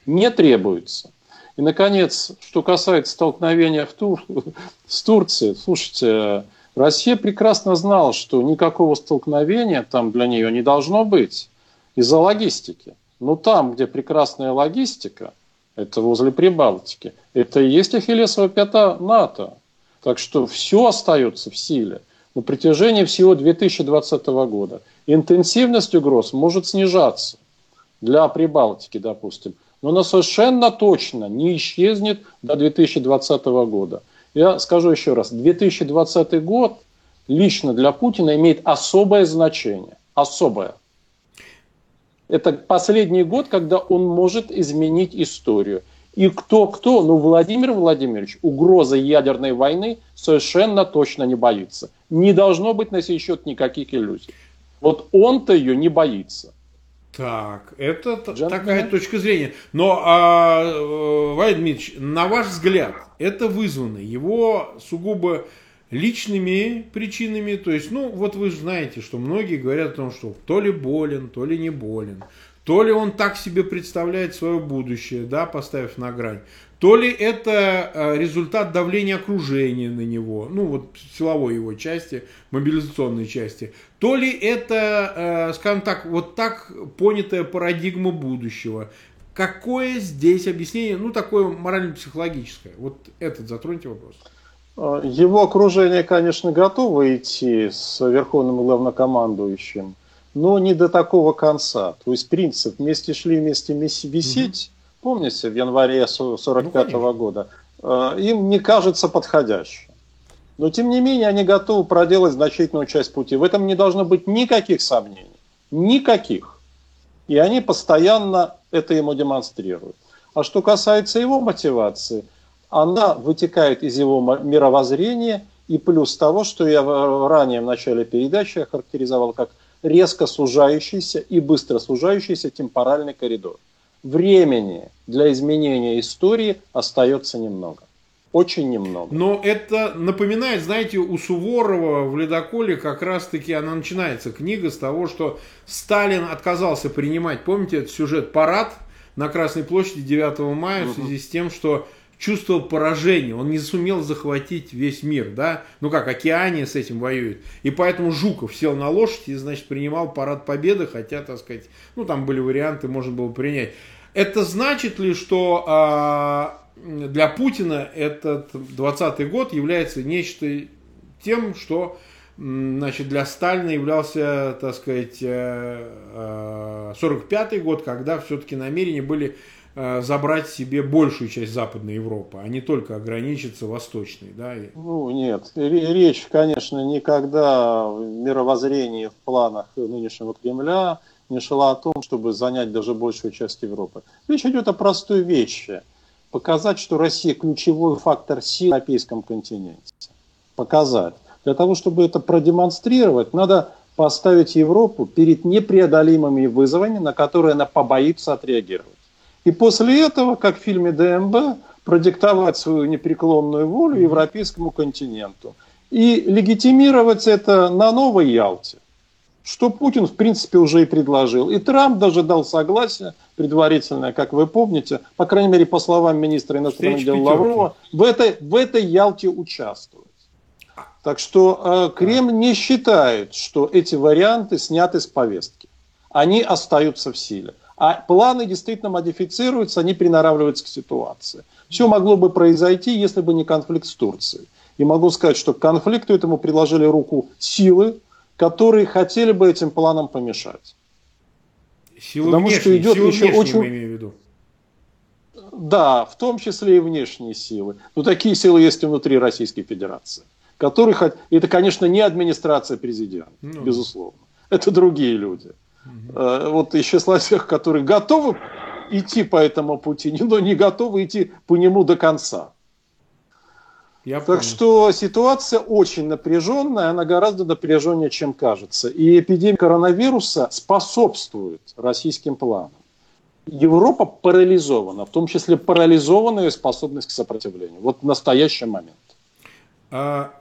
не требуется. И, наконец, что касается столкновения в Тур... с Турцией, слушайте, Россия прекрасно знала, что никакого столкновения там для нее не должно быть из-за логистики. Но там, где прекрасная логистика, это возле Прибалтики, это и есть ахиллесова пята НАТО. Так что все остается в силе на протяжении всего 2020 года. Интенсивность угроз может снижаться для Прибалтики, допустим но она совершенно точно не исчезнет до 2020 года. Я скажу еще раз, 2020 год лично для Путина имеет особое значение. Особое. Это последний год, когда он может изменить историю. И кто-кто, ну Владимир Владимирович угрозы ядерной войны совершенно точно не боится. Не должно быть на сей счет никаких иллюзий. Вот он-то ее не боится. Так, это Джентльмен. такая точка зрения. Но, а, э, Вайд Дмитриевич, на ваш взгляд, это вызвано его сугубо личными причинами. То есть, ну, вот вы же знаете, что многие говорят о том, что то ли болен, то ли не болен. То ли он так себе представляет свое будущее, да, поставив на грань, то ли это э, результат давления окружения на него, ну вот силовой его части, мобилизационной части, то ли это, э, скажем так, вот так понятая парадигма будущего. Какое здесь объяснение, ну такое морально-психологическое? Вот этот затроньте вопрос. А, его окружение, конечно, готово идти с верховным главнокомандующим, но не до такого конца. То есть принцип «вместе шли, вместе висеть» помните, в январе 1945 ну, года, э, им не кажется подходящим. Но, тем не менее, они готовы проделать значительную часть пути. В этом не должно быть никаких сомнений. Никаких. И они постоянно это ему демонстрируют. А что касается его мотивации, она вытекает из его мировоззрения и плюс того, что я ранее в начале передачи охарактеризовал как резко сужающийся и быстро сужающийся темпоральный коридор. Времени для изменения истории остается немного. Очень немного. Но это напоминает, знаете, у Суворова в «Ледоколе» как раз-таки она начинается, книга, с того, что Сталин отказался принимать, помните, этот сюжет «Парад» на Красной площади 9 мая угу. в связи с тем, что чувствовал поражение, он не сумел захватить весь мир, да, ну как, Океания с этим воюет, и поэтому Жуков сел на лошадь и, значит, принимал парад победы, хотя, так сказать, ну там были варианты, можно было принять. Это значит ли, что а, для Путина этот 20-й год является нечто тем, что значит, для Сталина являлся, так сказать, 45-й э, э, год, когда все-таки намерения были забрать себе большую часть Западной Европы, а не только ограничиться Восточной. Да? Ну, нет. Речь, конечно, никогда в мировоззрении, в планах нынешнего Кремля не шла о том, чтобы занять даже большую часть Европы. Речь идет о простой вещи – показать, что Россия ключевой фактор сил на европейском континенте. Показать. Для того, чтобы это продемонстрировать, надо поставить Европу перед непреодолимыми вызовами, на которые она побоится отреагировать. И после этого, как в фильме ДМБ, продиктовать свою непреклонную волю европейскому континенту. И легитимировать это на новой Ялте что Путин, в принципе, уже и предложил. И Трамп даже дал согласие предварительное, как вы помните, по крайней мере, по словам министра иностранных дел Лаврова, в этой, в этой Ялте участвовать. Так что э, Кремль не считает, что эти варианты сняты с повестки. Они остаются в силе. А планы действительно модифицируются, они приноравливаются к ситуации. Все могло бы произойти, если бы не конфликт с Турцией. И могу сказать, что к конфликту этому приложили руку силы, которые хотели бы этим планам помешать. Силы Потому внешние, что идет силы еще очень... имею в виду. Да, в том числе и внешние силы. Но такие силы есть и внутри Российской Федерации. Которые. Это, конечно, не администрация президента, ну. безусловно. Это другие люди. Угу. Вот из числа тех, которые готовы идти по этому пути, но не готовы идти по нему до конца. Я так понял. что ситуация очень напряженная, она гораздо напряженнее, чем кажется. И эпидемия коронавируса способствует российским планам. Европа парализована, в том числе парализована ее способность к сопротивлению. Вот в настоящий момент. А,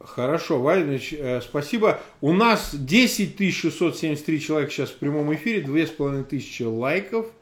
хорошо, Валерьевич, э, спасибо. У нас 10 673 человека сейчас в прямом эфире, 2500 лайков –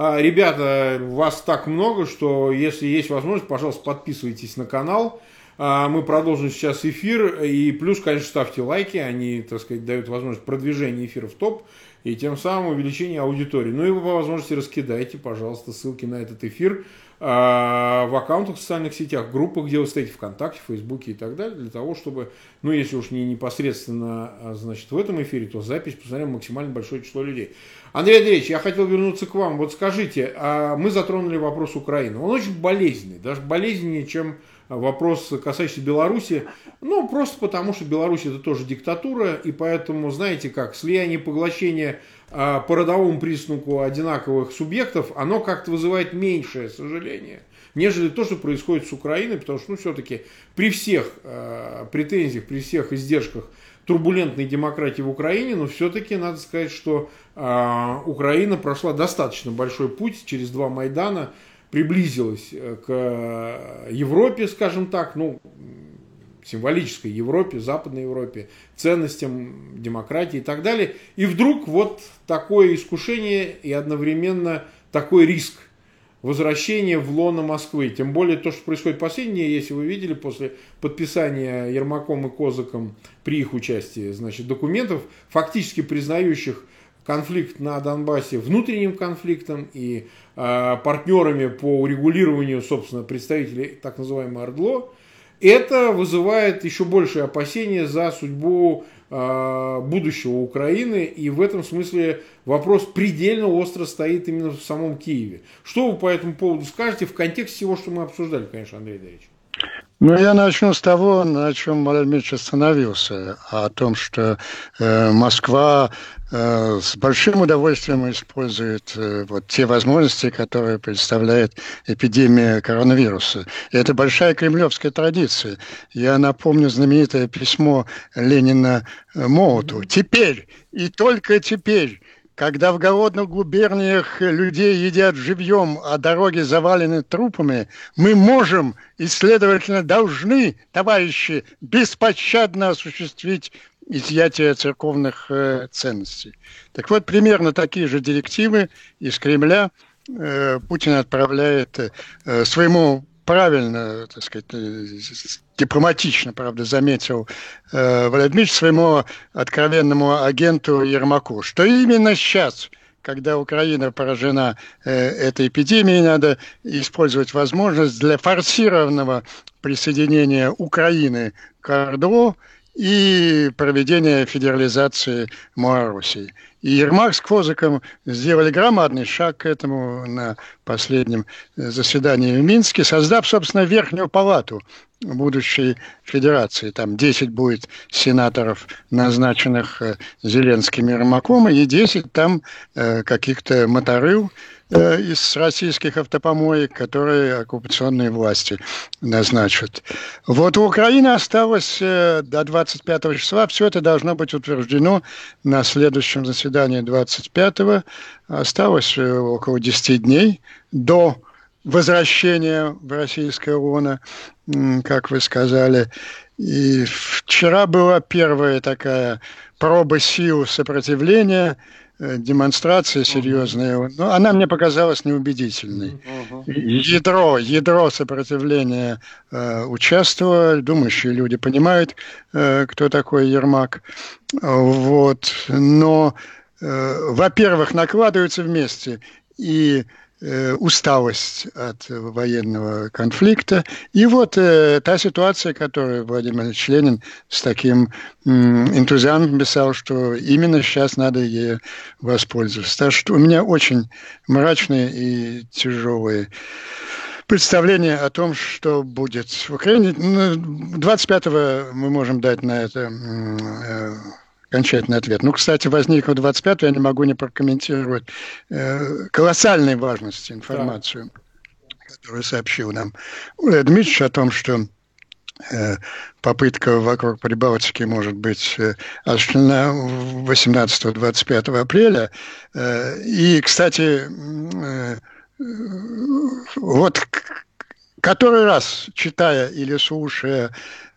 а, ребята, вас так много, что если есть возможность, пожалуйста, подписывайтесь на канал. А, мы продолжим сейчас эфир. И плюс, конечно, ставьте лайки. Они, так сказать, дают возможность продвижения эфира в топ. И тем самым увеличение аудитории. Ну и вы по возможности раскидайте, пожалуйста, ссылки на этот эфир в аккаунтах в социальных сетях, группах, где вы стоите, ВКонтакте, Фейсбуке и так далее, для того, чтобы, ну, если уж не непосредственно, значит, в этом эфире, то запись посмотрел максимально большое число людей. Андрей Андреевич, я хотел вернуться к вам. Вот скажите, а мы затронули вопрос Украины. Он очень болезненный, даже болезненнее, чем вопрос, касающийся Беларуси. Ну, просто потому, что Беларусь это тоже диктатура, и поэтому, знаете как, слияние поглощение а, по родовому признаку одинаковых субъектов, оно как-то вызывает меньшее сожаление, нежели то, что происходит с Украиной, потому что, ну, все-таки при всех э, претензиях, при всех издержках турбулентной демократии в Украине, но все-таки надо сказать, что э, Украина прошла достаточно большой путь через два Майдана, приблизилась э, к Европе, скажем так, ну, символической Европе, Западной Европе, ценностям демократии и так далее. И вдруг вот такое искушение и одновременно такой риск возвращение в лоно Москвы. Тем более то, что происходит последнее, если вы видели, после подписания Ермаком и Козаком при их участии, значит, документов, фактически признающих конфликт на Донбассе внутренним конфликтом и э, партнерами по урегулированию, собственно, представителей так называемого ОРДЛО, это вызывает еще большее опасение за судьбу э, будущего Украины, и в этом смысле вопрос предельно остро стоит именно в самом Киеве. Что вы по этому поводу скажете в контексте всего, что мы обсуждали, конечно, Андрей Андреевич? Ну, я начну с того, на чем Владимир остановился, о том, что э, Москва с большим удовольствием использует э, вот те возможности, которые представляет эпидемия коронавируса. И это большая кремлевская традиция. Я напомню знаменитое письмо Ленина Моуту. Теперь и только теперь когда в голодных губерниях людей едят живьем, а дороги завалены трупами, мы можем и, следовательно, должны, товарищи, беспощадно осуществить изъятие церковных э, ценностей. Так вот, примерно такие же директивы из Кремля э, Путин отправляет э, своему правильно, так сказать, э, дипломатично, правда, заметил э, Владимир своему откровенному агенту Ермаку, что именно сейчас, когда Украина поражена э, этой эпидемией, надо использовать возможность для форсированного присоединения Украины к ОРДО и проведения федерализации Малоруссии. И Ермак с Козыком сделали громадный шаг к этому на последнем э, заседании в Минске, создав, собственно, верхнюю палату будущей федерации. Там 10 будет сенаторов, назначенных э, Зеленским и Ермаком, и 10 там э, каких-то моторыл, из российских автопомоек, которые оккупационные власти назначат. Вот у Украины осталось э, до 25 числа. Все это должно быть утверждено на следующем заседании 25-го. Осталось э, около 10 дней до возвращения в российское ООН, как вы сказали. И вчера была первая такая проба сил сопротивления – Э, демонстрация серьезная, uh-huh. но она мне показалась неубедительной. Uh-huh. Ядро, ядро сопротивления э, участвовало, думающие люди понимают, э, кто такой Ермак. Вот. Но, э, во-первых, накладываются вместе и Э, усталость от военного конфликта. И вот э, та ситуация, которую Владимир Ильич Ленин с таким э, энтузиазмом писал, что именно сейчас надо ей воспользоваться. Так что у меня очень мрачные и тяжелые представление о том, что будет в Украине. 25-го ну, мы можем дать на это э, окончательный ответ. Ну, кстати, возник в 25 я не могу не прокомментировать э, колоссальной важности информацию, да. которую сообщил нам Оля о том, что э, попытка вокруг Прибалтики может быть э, осуществлена 18-25 апреля. Э, и, кстати, э, вот который раз, читая или слушая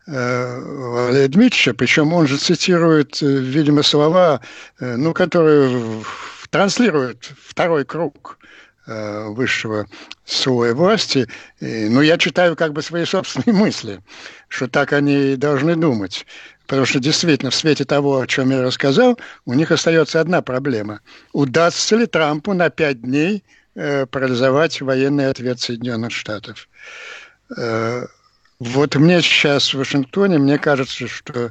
Валерия Дмитриевича, причем он же цитирует, э, видимо, слова, э, ну, которые транслируют второй круг э, высшего слоя власти. И, ну, я читаю как бы свои собственные мысли, что так они и должны думать. Потому что действительно в свете того, о чем я рассказал, у них остается одна проблема. Удастся ли Трампу на пять дней э, парализовать военный ответ Соединенных Штатов? Вот мне сейчас в Вашингтоне, мне кажется, что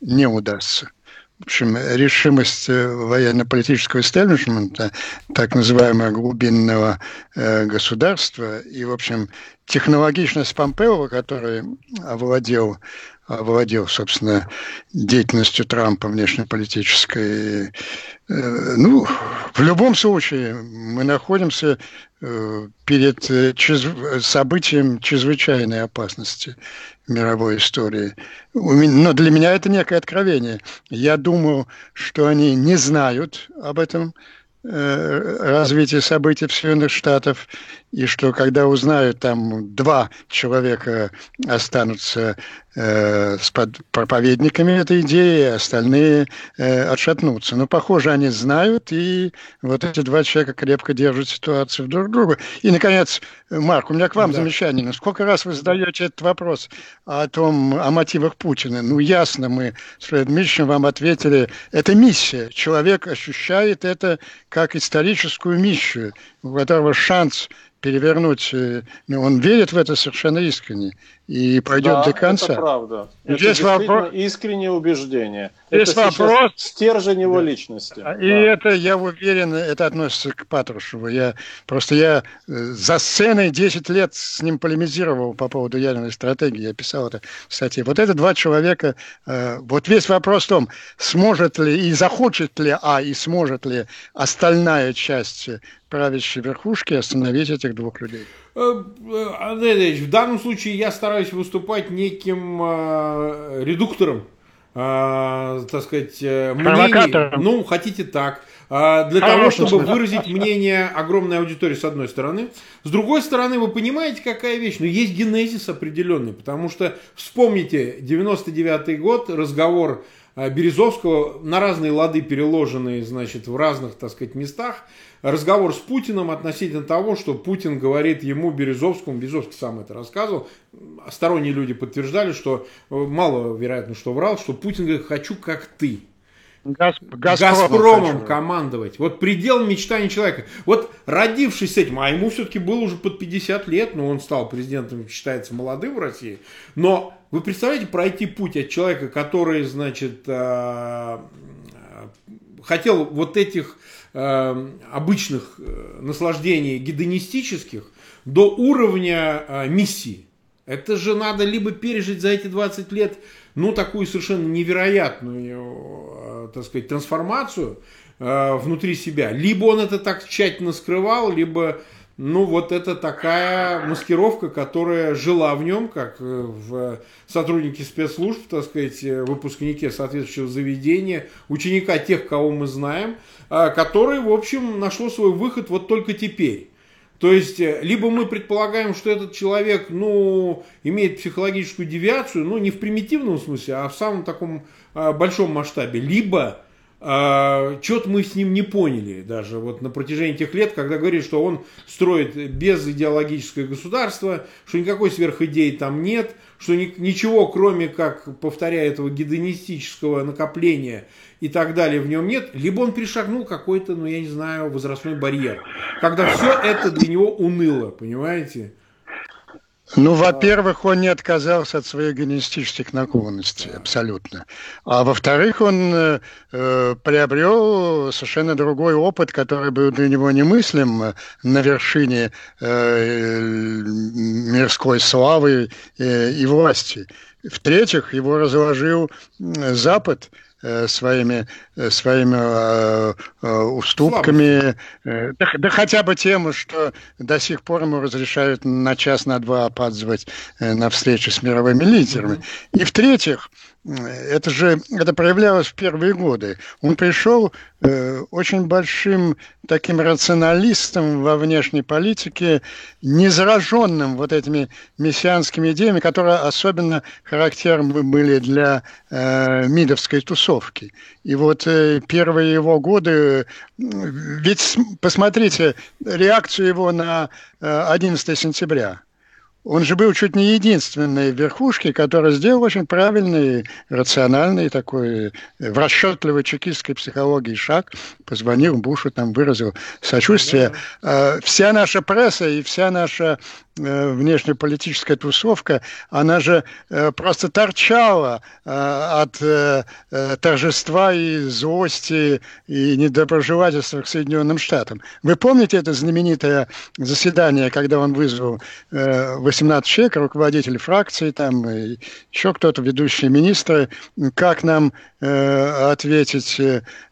не удастся. В общем, решимость э, военно-политического истеблишмента, так называемого глубинного э, государства, и, в общем, технологичность Помпео, который овладел овладел, собственно, деятельностью Трампа внешнеполитической. Э, ну, в любом случае, мы находимся э, перед э, событием чрезвычайной опасности мировой истории. Но для меня это некое откровение. Я думаю, что они не знают об этом развитии событий в Соединенных Штатах, и что когда узнают, там два человека останутся э, с под, проповедниками этой идеи, остальные э, отшатнутся. Но, похоже, они знают, и вот эти два человека крепко держат ситуацию друг друга. И, наконец, Марк, у меня к вам да. замечание. Ну, сколько раз вы задаете этот вопрос о том, о мотивах Путина? Ну, ясно, мы с Дмитриевичем вам ответили, это миссия. Человек ощущает это как историческую миссию, у которого шанс перевернуть, э, ну, он верит в это совершенно искренне и пойдет да, до конца. это правда. Здесь это вопрос... искреннее убеждение. Здесь это вопрос... стержень его да. личности. И да. это, я уверен, это относится к Патрушеву. Я, просто я э, за сценой 10 лет с ним полемизировал по поводу ядерной стратегии. Я писал это в статье. Вот это два человека. Э, вот весь вопрос в том, сможет ли и захочет ли, а и сможет ли остальная часть правящей верхушки остановить этих двух людей. Э, Андрей Андреевич, в данном случае я стараюсь выступать неким э, редуктором, э, так сказать, мнений. Ну, хотите так. для того, чтобы выразить мнение огромной аудитории, с одной стороны. С другой стороны, вы понимаете, какая вещь? Но ну, есть генезис определенный, потому что вспомните 99 год, разговор Березовского на разные лады переложенные, значит, в разных, так сказать, местах. Разговор с Путиным относительно того, что Путин говорит ему Березовскому, Березовский сам это рассказывал, сторонние люди подтверждали, что э, мало вероятно, что врал, что Путин говорит, хочу как ты. Газ, Газпромом, Газпромом командовать. Вот предел мечтаний человека. Вот родившись с этим, а ему все-таки было уже под 50 лет, но он стал президентом, считается молодым в России. Но вы представляете пройти путь от человека, который, значит, э, хотел вот этих э, обычных э, наслаждений гедонистических до уровня миссии. Это же надо либо пережить за эти 20 лет ну, такую совершенно невероятную, так сказать, трансформацию внутри себя. Либо он это так тщательно скрывал, либо, ну, вот это такая маскировка, которая жила в нем, как э, в сотруднике спецслужб, так сказать, выпускнике соответствующего заведения, ученика тех, кого мы знаем, который, в общем, нашло свой выход вот только теперь. То есть, э, либо мы предполагаем, что этот человек, ну, имеет психологическую девиацию, ну, не в примитивном смысле, а в самом таком а, большом масштабе, либо а, что-то мы с ним не поняли даже вот на протяжении тех лет, когда говорит, что он строит без идеологическое государство, что никакой сверхидеи там нет, что ни, ничего, кроме как, повторяя этого гедонистического накопления и так далее в нем нет, либо он перешагнул какой-то, ну я не знаю, возрастной барьер, когда все это для него уныло, понимаете? Ну, во-первых, он не отказался от своих генетических наклонностей, абсолютно. А во-вторых, он э, э, приобрел совершенно другой опыт, который был для него немыслим на вершине э, мирской славы э, и власти. В-третьих, его разложил Запад – Э, своими, э, своими э, уступками, да, да хотя бы тем, что до сих пор ему разрешают на час, на два опаздывать на встречи с мировыми лидерами. Mm-hmm. И в-третьих, это же это проявлялось в первые годы. Он пришел э, очень большим таким рационалистом во внешней политике, не зараженным вот этими мессианскими идеями, которые особенно характерны были для э, мидовской тусовки. И вот э, первые его годы, ведь посмотрите реакцию его на э, 11 сентября – он же был чуть не единственной верхушки, который сделал очень правильный, рациональный такой, э, в расчетливой чекистской психологии шаг, позвонил Бушу, там выразил сочувствие. Да. Вся наша пресса и вся наша Э, внешнеполитическая тусовка, она же э, просто торчала от торжества и злости и недоброжелательства к Соединенным Штатам. Вы помните это знаменитое заседание, когда он вызвал 18 человек, руководителей фракции, там, еще кто-то, ведущие министры, как нам ответить,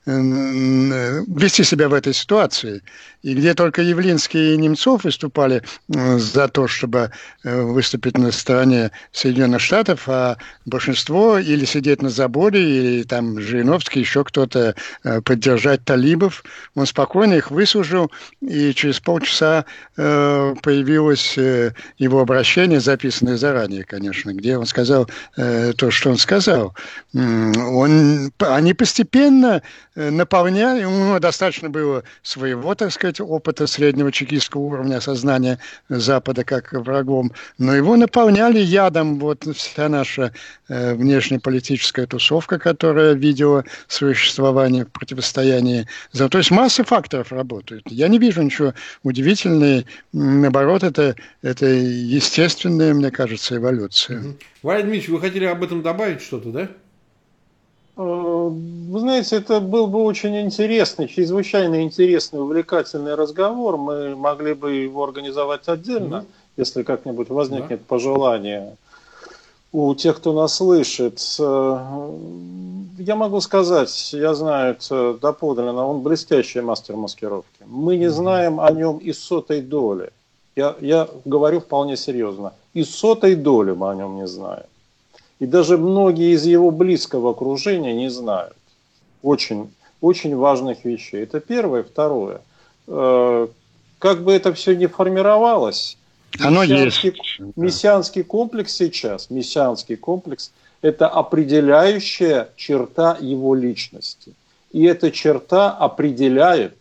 вести себя в этой ситуации. И где только Явлинский и Немцов выступали за то, чтобы э, выступить на стороне Соединенных Штатов, а большинство или сидеть на заборе, или там Жириновский, еще кто-то э, поддержать талибов. Он спокойно их выслужил, и через полчаса э, появилось его обращение, записанное заранее, конечно, где он сказал то, что он сказал. Он, они постепенно наполняли, у него достаточно было своего, так сказать, опыта среднего чекистского уровня осознания Запада как врагом, но его наполняли ядом вот вся наша э, внешнеполитическая тусовка, которая видела существование в противостоянии. То есть масса факторов работают. Я не вижу ничего удивительного. Наоборот, это, это естественная, мне кажется, эволюция. Валерий Дмитриевич, вы хотели об этом добавить что-то, да? Э, вы знаете, это был бы очень интересный, чрезвычайно интересный, увлекательный разговор. Мы могли бы его организовать отдельно. Mm-hmm если как-нибудь возникнет да. пожелание у тех, кто нас слышит. Э, я могу сказать, я знаю это доподлинно, он блестящий мастер маскировки. Мы не знаем о нем и сотой доли. Я, я говорю вполне серьезно. И сотой доли мы о нем не знаем. И даже многие из его близкого окружения не знают. Очень очень важных вещей. Это первое. Второе. Э, как бы это все не формировалось, оно мессианский, есть. Мессианский комплекс сейчас, мессианский комплекс – это определяющая черта его личности. И эта черта определяет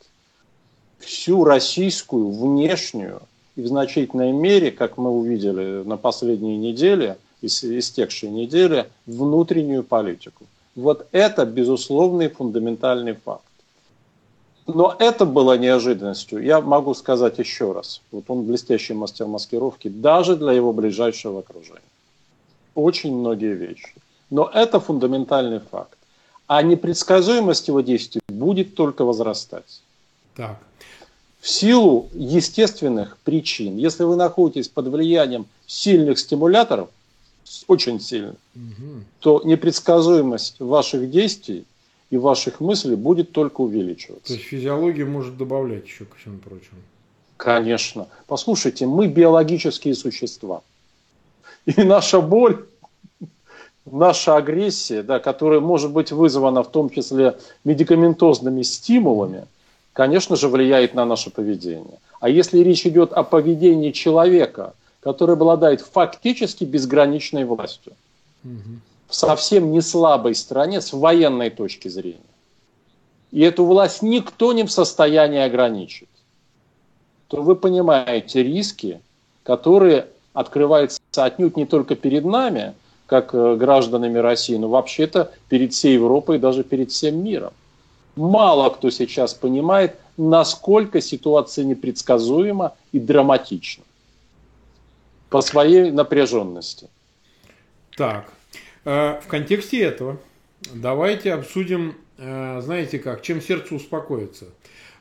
всю российскую внешнюю и в значительной мере, как мы увидели на последней неделе, истекшей неделе, внутреннюю политику. Вот это безусловный фундаментальный факт. Но это было неожиданностью. Я могу сказать еще раз. Вот он блестящий мастер маскировки даже для его ближайшего окружения. Очень многие вещи. Но это фундаментальный факт. А непредсказуемость его действий будет только возрастать. Так. В силу естественных причин. Если вы находитесь под влиянием сильных стимуляторов, очень сильных, угу. то непредсказуемость ваших действий и ваших мыслей будет только увеличиваться. То есть физиология может добавлять еще ко всему прочему. Конечно. Послушайте, мы биологические существа. И наша боль, наша агрессия, да, которая может быть вызвана в том числе медикаментозными стимулами, конечно же, влияет на наше поведение. А если речь идет о поведении человека, который обладает фактически безграничной властью, угу в совсем не слабой стране с военной точки зрения. И эту власть никто не в состоянии ограничить. То вы понимаете риски, которые открываются отнюдь не только перед нами, как э, гражданами России, но вообще-то перед всей Европой и даже перед всем миром. Мало кто сейчас понимает, насколько ситуация непредсказуема и драматична по своей напряженности. Так, Э, в контексте этого давайте обсудим, э, знаете как, чем сердце успокоится.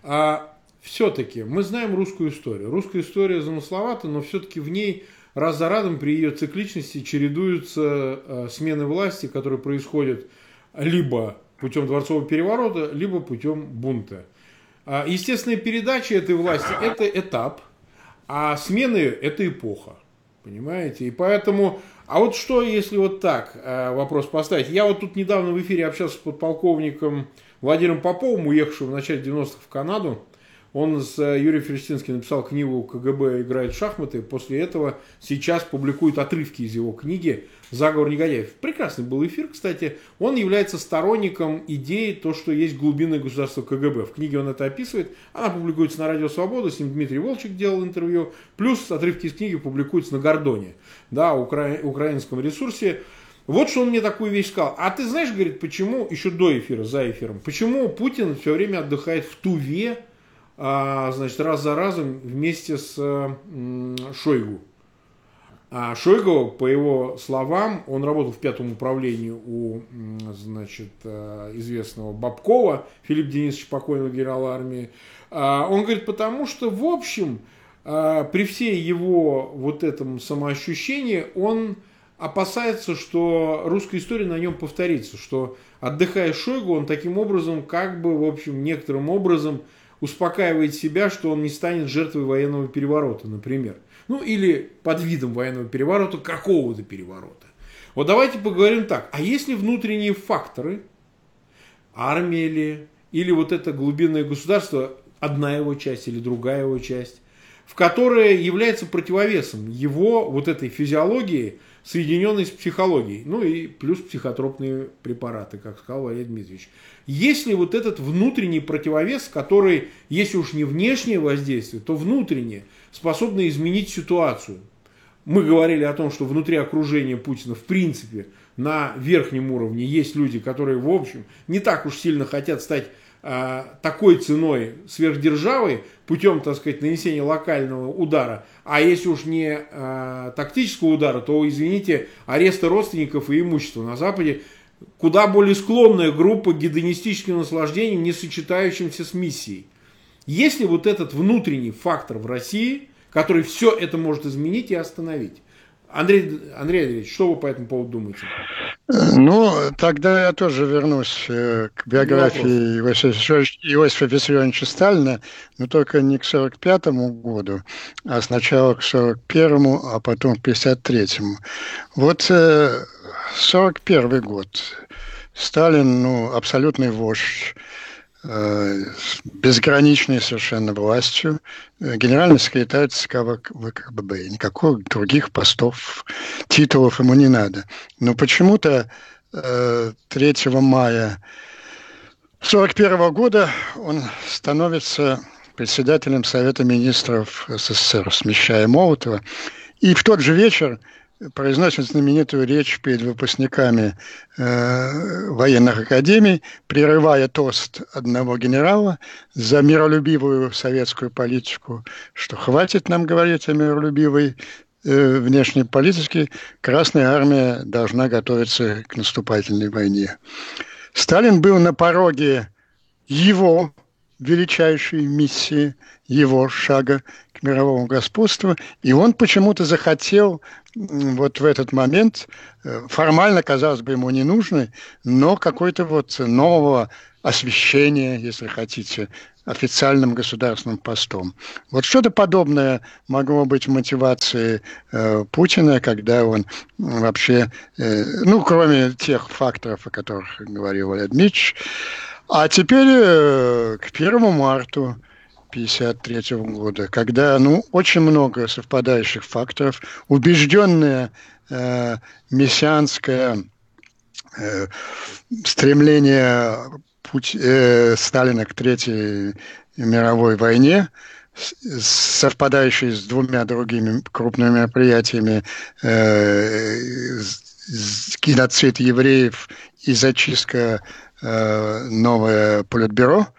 А все-таки мы знаем русскую историю. Русская история замысловата, но все-таки в ней раз за разом при ее цикличности чередуются э, смены власти, которые происходят либо путем дворцового переворота, либо путем бунта. А естественная передача этой власти – это этап, а смены – это эпоха. Понимаете? И поэтому а вот что, если вот так э, вопрос поставить? Я вот тут недавно в эфире общался с подполковником Владимиром Поповым, уехавшим в начале 90-х в Канаду. Он с э, Юрием Ферштинским написал книгу «КГБ играет в шахматы». После этого сейчас публикуют отрывки из его книги «Заговор негодяев». Прекрасный был эфир, кстати. Он является сторонником идеи, то, что есть глубинное государство КГБ. В книге он это описывает. Она публикуется на Радио Свобода, с ним Дмитрий Волчек делал интервью. Плюс отрывки из книги публикуются на Гордоне, да, укра... украинском ресурсе. Вот что он мне такую вещь сказал. А ты знаешь, говорит, почему, еще до эфира, за эфиром, почему Путин все время отдыхает в Туве, значит, раз за разом вместе с Шойгу. А Шойгу, по его словам, он работал в пятом управлении у, значит, а, известного Бабкова, Филипп Денисович, покойного генерала армии. А, он говорит, потому что, в общем, при всей его вот этом самоощущении, он опасается, что русская история на нем повторится, что отдыхая Шойгу, он таким образом, как бы, в общем, некоторым образом успокаивает себя, что он не станет жертвой военного переворота, например. Ну или под видом военного переворота какого-то переворота. Вот давайте поговорим так. А если внутренние факторы, армия ли, или вот это глубинное государство, одна его часть или другая его часть, в которое является противовесом его вот этой физиологии, соединенной с психологией, ну и плюс психотропные препараты, как сказал Валерий Дмитриевич. Есть ли вот этот внутренний противовес, который, если уж не внешнее воздействие, то внутреннее, способно изменить ситуацию? Мы говорили о том, что внутри окружения Путина, в принципе, на верхнем уровне есть люди, которые, в общем, не так уж сильно хотят стать такой ценой сверхдержавой путем, так сказать, нанесения локального удара. А если уж не э, тактического удара, то, извините, ареста родственников и имущества на Западе куда более склонная группа к гедонистическим наслаждениям, не сочетающимся с миссией. Есть ли вот этот внутренний фактор в России, который все это может изменить и остановить? Андрей, Андрей Андреевич, что вы по этому поводу думаете? Ну, тогда я тоже вернусь э, к биографии Иосифа Виссарионовича Сталина, но только не к 45 году, а сначала к 41 а потом к 53-му. Вот 41 э, год. Сталин, ну, абсолютный вождь, безграничной совершенно властью э, генеральный секретарь ЦК ВКБ. Никаких других постов, титулов ему не надо. Но почему-то 3 мая 1941 года он становится председателем Совета министров СССР, смещая Молотова. И в тот же вечер произносит знаменитую речь перед выпускниками э, военных академий, прерывая тост одного генерала за миролюбивую советскую политику, что хватит нам говорить о миролюбивой э, внешней политике, Красная Армия должна готовиться к наступательной войне. Сталин был на пороге его величайшей миссии, его шага к мировому господству, и он почему-то захотел вот в этот момент, э, формально, казалось бы, ему не нужный, но какой-то вот нового освещения, если хотите, официальным государственным постом. Вот что-то подобное могло быть в мотивации э, Путина, когда он вообще, э, ну, кроме тех факторов, о которых говорил Валерий Дмитриевич, а теперь э, к первому марту 1953 года, когда ну, очень много совпадающих факторов, убежденное э, мессианское э, стремление путь, э, Сталина к Третьей мировой войне, совпадающие с двумя другими крупными мероприятиями э, геноцид евреев и зачистка э, новое политбюро –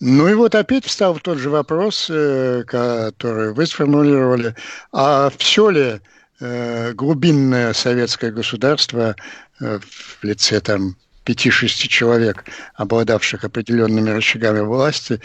ну и вот опять встал тот же вопрос, э, который вы сформулировали, а все ли э, глубинное советское государство э, в лице там пяти-шести человек, обладавших определенными рычагами власти,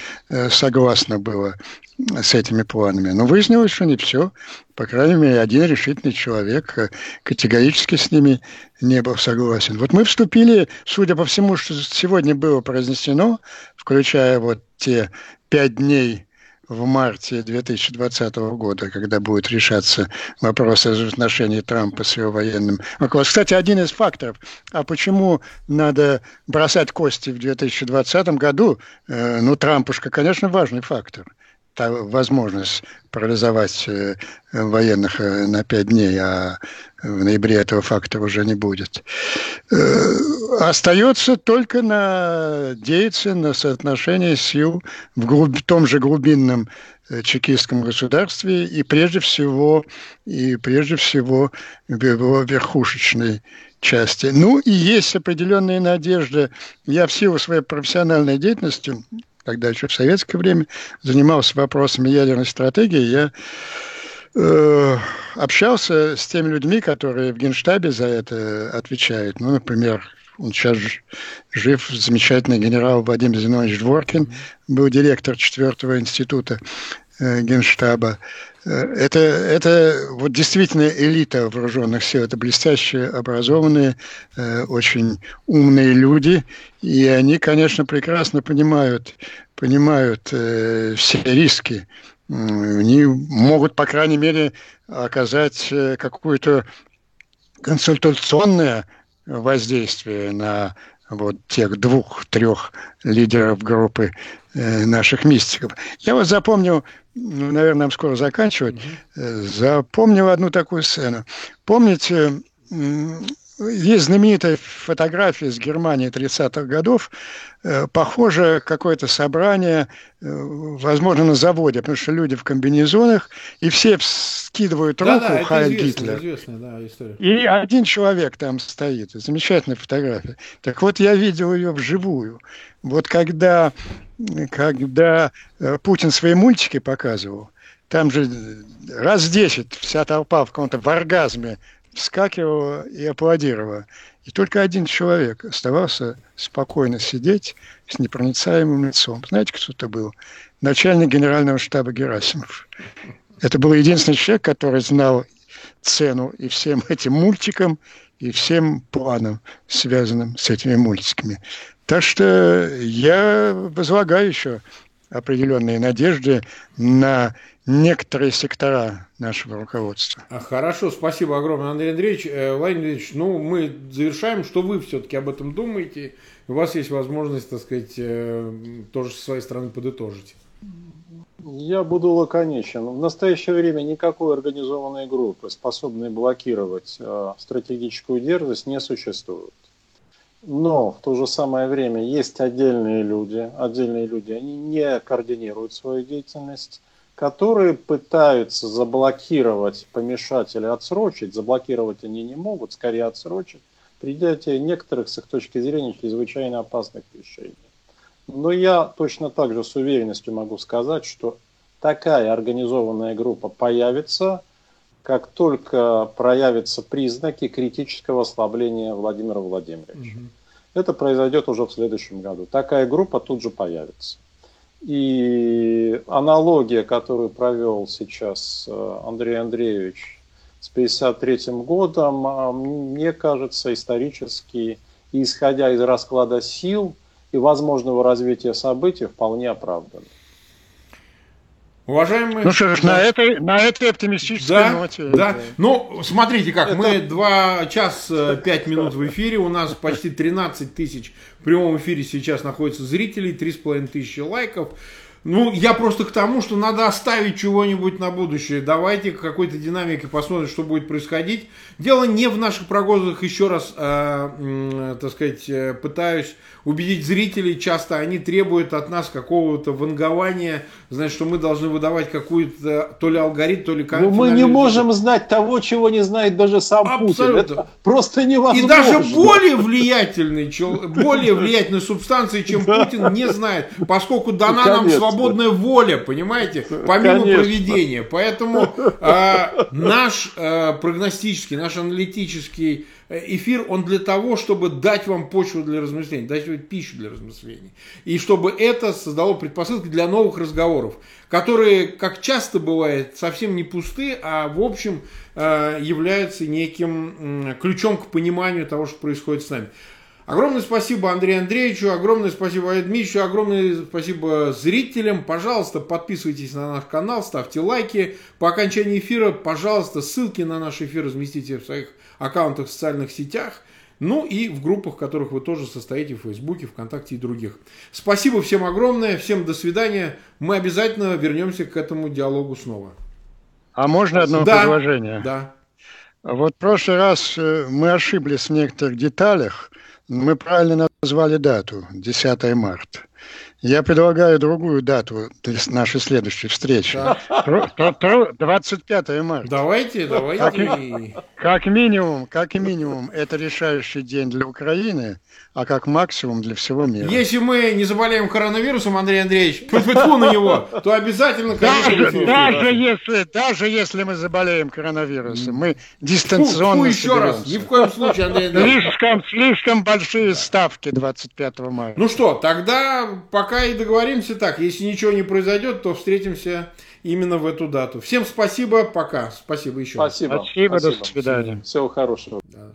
согласно было с этими планами. Но выяснилось, что не все. По крайней мере, один решительный человек категорически с ними не был согласен. Вот мы вступили, судя по всему, что сегодня было произнесено, включая вот те пять дней в марте 2020 года, когда будет решаться вопрос отношений Трампа с его военным руководством. Кстати, один из факторов, а почему надо бросать кости в 2020 году, э, ну, Трампушка, конечно, важный фактор – возможность парализовать э, военных э, на пять дней, а в ноябре этого фактора уже не будет. Э, остается только надеяться на соотношение сил в, глуб... в том же глубинном чекистском государстве и прежде всего и прежде всего в его верхушечной части. Ну и есть определенные надежды. Я в силу своей профессиональной деятельности когда еще в советское время занимался вопросами ядерной стратегии, я э, общался с теми людьми, которые в Генштабе за это отвечают. Ну, например, он сейчас жив, замечательный генерал Вадим Зинович Дворкин, был директор четвертого института Генштаба. Это, это вот действительно элита вооруженных сил, это блестящие, образованные, э, очень умные люди, и они, конечно, прекрасно понимают, понимают э, все риски. Они могут, по крайней мере, оказать э, какое-то консультационное воздействие на вот тех двух-трех лидеров группы э, наших мистиков. Я вот запомнил, ну, наверное, нам скоро заканчивать, э, запомнил одну такую сцену. Помните, есть знаменитая фотография из Германии 30-х годов, э, похоже какое-то собрание, э, возможно, на заводе, потому что люди в комбинезонах, и все скидывают руку да, да, Хайль Гитлер. Известная, да, история. И один человек там стоит. Замечательная фотография. Так вот, я видел ее вживую. Вот когда, когда э, Путин свои мультики показывал, там же раз десять вся толпа в каком-то в оргазме вскакивала и аплодировала. И только один человек оставался спокойно сидеть с непроницаемым лицом. Знаете, кто это был? Начальник генерального штаба Герасимов. Это был единственный человек, который знал цену и всем этим мультикам, и всем планам, связанным с этими мультиками. Так что я возлагаю еще определенные надежды на некоторые сектора нашего руководства. А, хорошо, спасибо огромное, Андрей Андреевич. Э, Владимир Андреевич, ну, мы завершаем. Что вы все-таки об этом думаете? у вас есть возможность, так сказать, тоже со своей стороны подытожить. Я буду лаконичен. В настоящее время никакой организованной группы, способной блокировать э, стратегическую дерзость, не существует. Но в то же самое время есть отдельные люди, отдельные люди, они не координируют свою деятельность, которые пытаются заблокировать, помешать или отсрочить. Заблокировать они не могут, скорее отсрочить принятие некоторых, с их точки зрения, чрезвычайно опасных решений. Но я точно так же с уверенностью могу сказать, что такая организованная группа появится, как только проявятся признаки критического ослабления Владимира Владимировича. Угу. Это произойдет уже в следующем году. Такая группа тут же появится. И аналогия, которую провел сейчас э, Андрей Андреевич с 1953 годом, а, мне кажется, исторически, исходя из расклада сил, и возможного развития событий вполне оправданы. Уважаемые... Ну что ж, да. на, этой, на этой оптимистической да, ноте. Да, ну, смотрите как, Это... мы 2 час 5 э, минут в эфире, у нас почти 13 тысяч в прямом эфире сейчас находится зрителей, 3,5 тысячи лайков. Ну, я просто к тому, что надо оставить чего-нибудь на будущее. Давайте какой-то динамикой посмотрим, что будет происходить. Дело не в наших прогнозах, еще раз, э, э, так сказать, э, пытаюсь убедить зрителей. Часто они требуют от нас какого-то вангования, значит, что мы должны выдавать какую-то то ли алгоритм, то ли... Но мы не можем знать того, чего не знает даже сам Абсолютно. Путин. Это просто невозможно. И даже более влиятельный, более влиятельной субстанции, чем Путин, не знает, поскольку дана нам свобода свободная воля, понимаете, помимо Конечно. проведения. Поэтому э, наш э, прогностический, наш аналитический эфир, он для того, чтобы дать вам почву для размышлений, дать вам пищу для размышлений. И чтобы это создало предпосылки для новых разговоров, которые, как часто бывает, совсем не пусты, а в общем э, являются неким ключом к пониманию того, что происходит с нами. Огромное спасибо Андрею Андреевичу, огромное спасибо Дмитриевичу, огромное спасибо зрителям. Пожалуйста, подписывайтесь на наш канал, ставьте лайки. По окончании эфира, пожалуйста, ссылки на наш эфир разместите в своих аккаунтах в социальных сетях. Ну и в группах, в которых вы тоже состоите, в Фейсбуке, ВКонтакте и других. Спасибо всем огромное, всем до свидания. Мы обязательно вернемся к этому диалогу снова. А можно одно да, предложение? Да. Вот в прошлый раз э, мы ошиблись в некоторых деталях. Мы правильно назвали дату, 10 марта. Я предлагаю другую дату нашей следующей встречи. 25 марта. Давайте, давайте. Как, как минимум, как минимум, это решающий день для Украины, а как максимум для всего мира. Если мы не заболеем коронавирусом, Андрей Андреевич, тьфу на него, то обязательно... Даже, даже, если, даже если мы заболеем коронавирусом, мы дистанционно фу, фу, еще раз, ни в коем случае, Андрей Андреевич. Слишком, слишком большие ставки 25 марта. Ну что, тогда пока пока и договоримся так. Если ничего не произойдет, то встретимся именно в эту дату. Всем спасибо, пока. Спасибо еще. Спасибо. Спасибо, спасибо. до свидания. Всего хорошего. Да,